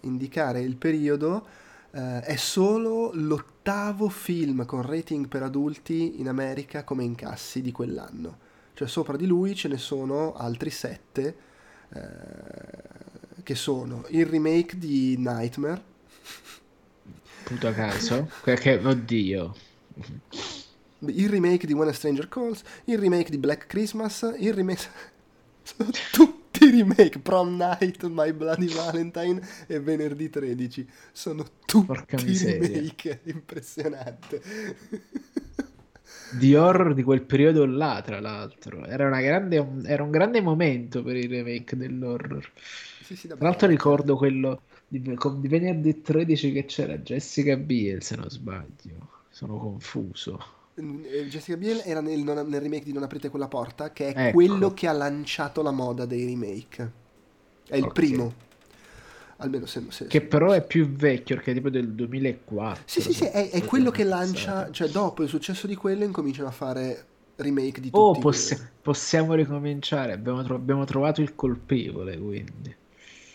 indicare il periodo eh, è solo l'ottavo film con rating per adulti in America come incassi di quell'anno. Cioè sopra di lui ce ne sono altri sette eh, che sono il remake di Nightmare, Puto caso. Perché, oddio. il remake di When a Stranger Calls, il remake di Black Christmas, il remake... Sono tutti remake, Prom Night, My Bloody Valentine e Venerdì 13. Sono Porca tutti miseria. remake, impressionante. Di horror di quel periodo là, tra l'altro. Era, una grande, era un grande momento per il remake dell'horror. Sì, sì, Tra l'altro ricordo quello di, di venerdì 13 che c'era Jessica Biel, se non sbaglio. Sono confuso. Eh, Jessica Biel era nel, non- nel remake di Non aprite quella porta, che è Ecco. quello che ha lanciato la moda dei remake. È il Ok. primo. Almeno se... se- Che però è più vecchio, perché è tipo del 2004. Sì, sì, sì, è, è quello che lancia, cioè dopo il successo di quello incominciano a fare remake di tutti Oh, possi- possiamo ricominciare. Abbiamo, tro- abbiamo trovato il colpevole, quindi.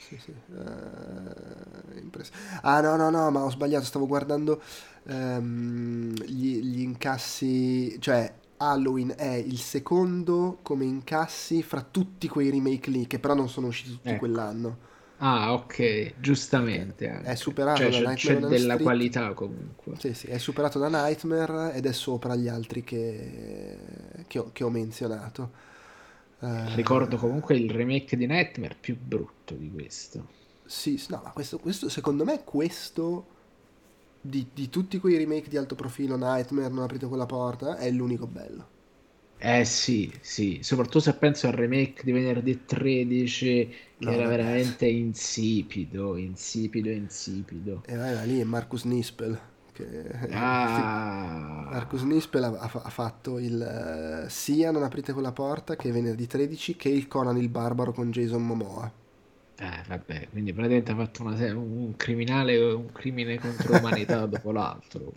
Sì, sì. eh, impress- ah, no, no, no, ma ho sbagliato, stavo guardando ehm, gli, gli incassi, cioè Halloween è il secondo come incassi fra tutti quei remake lì, che però non sono usciti tutti Ecco. quell'anno. Ah, ok, giustamente anche. È superato Cioè, da c'è, Nightmare c'è della Street. qualità comunque. Sì, sì, è superato da Nightmare ed è sopra gli altri che, che ho, che ho menzionato. Eh, Ricordo comunque il remake di Nightmare più brutto di questo. Sì, no, ma questo, questo secondo me questo di, di tutti quei remake di alto profilo, Nightmare, Non aprite quella porta, è l'unico bello. Eh sì, sì, soprattutto se penso al remake di venerdì 13 che No, era vabbè. veramente insipido, insipido, insipido. E vai, vai lì è Marcus Nispel. Che, Ah, Marcus Nispel ha, ha- fatto il, eh, sia Non aprite quella porta che venerdì 13 che il Conan il Barbaro con Jason Momoa. eh, vabbè, quindi praticamente ha fatto una un criminale, un crimine contro l'umanità dopo l'altro.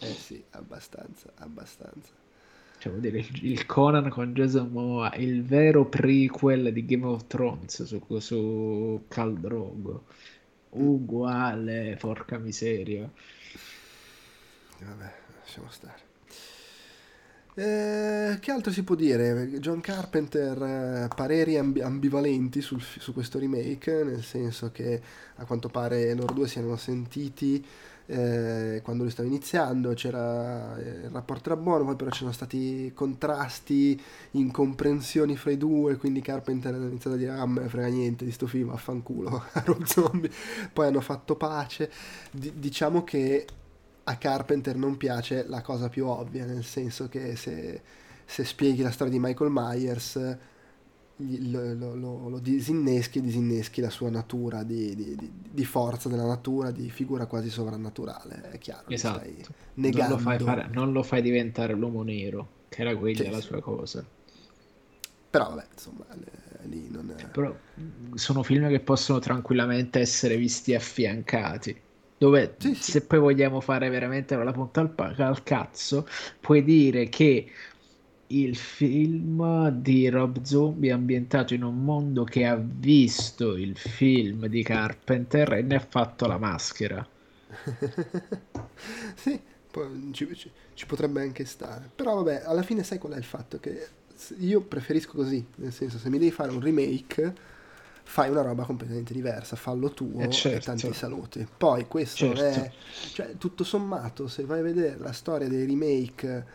Eh sì, abbastanza, abbastanza. Cioè, vuol dire, il, Conan con Jason Momoa, il vero prequel di Game of Thrones su, su Khal Drogo. Uguale, porca miseria. Vabbè, lasciamo stare. Eh, che altro si può dire? John Carpenter, eh, pareri ambi- ambivalenti sul su questo remake, nel senso che a quanto pare loro due si erano sentiti eh, quando lui stava iniziando, c'era eh, il rapporto era buono, poi però c'erano stati contrasti, incomprensioni fra i due, quindi Carpenter ha iniziato a dire ah, me frega niente di sto film, affanculo, Rob Zombie, poi hanno fatto pace, Di- diciamo che a Carpenter non piace la cosa più ovvia, nel senso che se, se spieghi la storia di Michael Myers lo, lo- lo- disinneschi e disinneschi la sua natura di, di- di- di forza della natura, di figura quasi sovrannaturale, è chiaro, Esatto. stai Non negando. lo fai fare- non lo fai diventare l'uomo nero, che era quella Sì, la sì. sua cosa. Però vabbè, insomma, lì non è... Però sono film che possono tranquillamente essere visti affiancati. Dove sì, sì. se poi vogliamo fare veramente la punta al, al cazzo, puoi dire che il film di Rob Zombie ambientato in un mondo che ha visto il film di Carpenter e ne ha fatto la maschera. sì, ci, ci, ci, potrebbe anche stare. Però vabbè, alla fine sai qual è il fatto? Che io preferisco così, nel senso se mi devi fare un remake fai una roba completamente diversa, fallo tuo eh certo. e tanti saluti. Poi questo certo. è, cioè, tutto sommato, se vai a vedere la storia dei remake,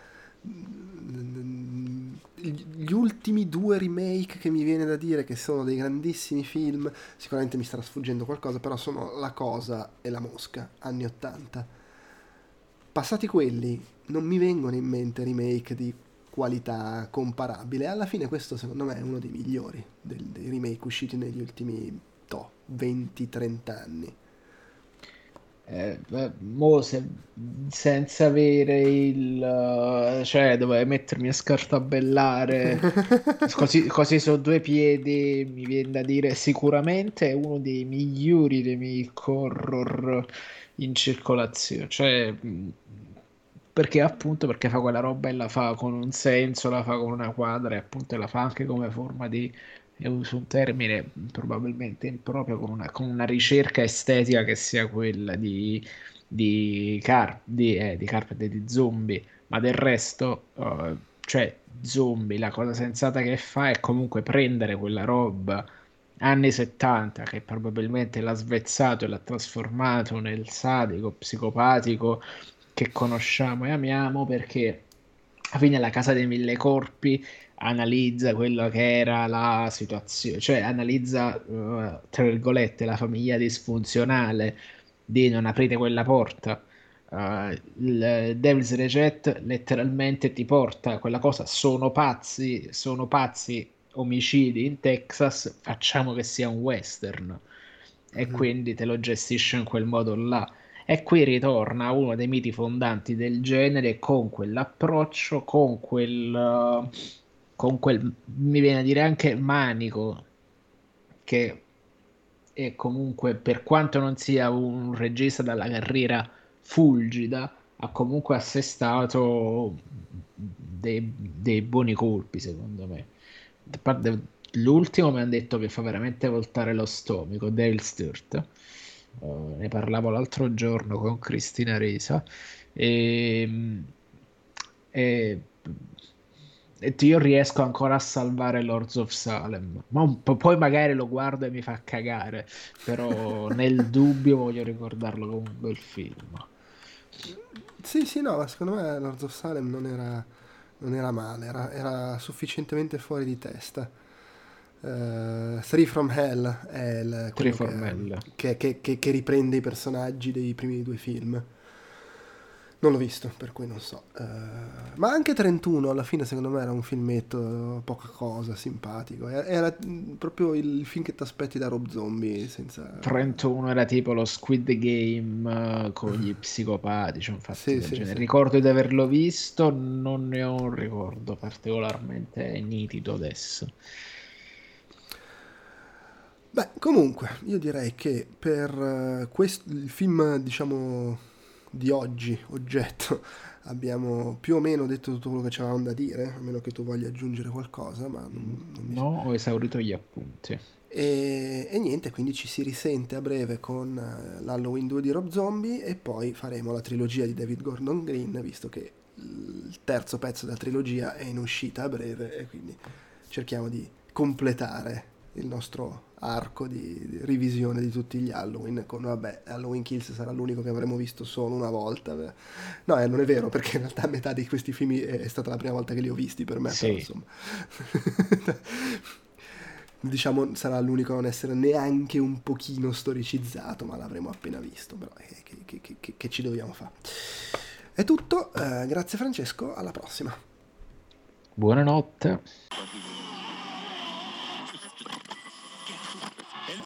gli ultimi due remake che mi viene da dire che sono dei grandissimi film, sicuramente mi starà sfuggendo qualcosa, però sono La Cosa e La Mosca, anni 80. Passati quelli, non mi vengono in mente remake di qualità comparabile. Alla fine questo secondo me è uno dei migliori dei remake usciti negli ultimi to, 20-30 anni. Eh, mo se, senza avere il cioè dovevo mettermi a scartabellare così, così su due piedi mi viene da dire sicuramente è uno dei migliori remake horror in circolazione. Cioè perché appunto perché fa quella roba e la fa con un senso, la fa con una quadra e appunto la fa anche come forma di uso un termine probabilmente improprio con una, con una ricerca estetica che sia quella di, di, Car- di, eh, di Carpenter di zombie ma del resto uh, cioè zombie la cosa sensata che fa è comunque prendere quella roba anni 70 che probabilmente l'ha svezzato e l'ha trasformato nel sadico psicopatico che conosciamo e amiamo perché alla fine la casa dei mille corpi analizza quello che era la situazione, cioè analizza, uh, tra virgolette, la famiglia disfunzionale di non aprire quella porta. Uh, il Devil's Reject letteralmente ti porta quella cosa, sono pazzi, sono pazzi omicidi in Texas, facciamo che sia un western e mm. quindi te lo gestisce in quel modo là. E qui ritorna uno dei miti fondanti del genere con quell'approccio, con quel, con quel, mi viene a dire anche manico, che è comunque, per quanto non sia un regista dalla carriera fulgida, ha comunque assestato dei, dei buoni colpi, secondo me. L'ultimo mi hanno detto che fa veramente voltare lo stomaco, Dale Sturt Uh, ne parlavo l'altro giorno con Cristina Risa e, e, e, io riesco ancora a salvare Lords of Salem ma poi magari lo guardo e mi fa cagare però nel dubbio voglio ricordarlo come un bel film sì sì no secondo me Lords of Salem non era, non era male era, era sufficientemente fuori di testa Uh, Three from Hell è il, Three from che, Hell. Che, che, che, riprende i personaggi dei primi due film. Non l'ho visto, per cui non so. Uh, ma anche 31 alla fine secondo me era un filmetto poca cosa, simpatico. Era, proprio il film che ti aspetti da Rob Zombie. Senza... 31 era tipo lo Squid Game uh, con gli psicopatici, infatti sì, sì, sì. Ricordo di averlo visto, non ne ho un ricordo particolarmente nitido adesso. Beh, comunque, io direi che per uh, quest- il film, diciamo, di oggi, oggetto, abbiamo più o meno detto tutto quello che c'avevamo da dire, a meno che tu voglia aggiungere qualcosa, ma non, non mi... No, ho esaurito gli appunti. E, e, niente, quindi ci si risente a breve con uh, l'Halloween 2 di Rob Zombie e poi faremo la trilogia di David Gordon Green, visto che il terzo pezzo della trilogia è in uscita a breve e quindi cerchiamo di completare il nostro arco di revisione di tutti gli Halloween con vabbè Halloween Kills sarà l'unico che avremo visto solo una volta no eh, non è vero perché in realtà metà di questi film è stata la prima volta che li ho visti per me sì. però, insomma. Diciamo sarà l'unico a non essere neanche un pochino storicizzato ma l'avremo appena visto però eh, che, che, che, che, ci dobbiamo fare è tutto eh, grazie Francesco alla prossima. Buonanotte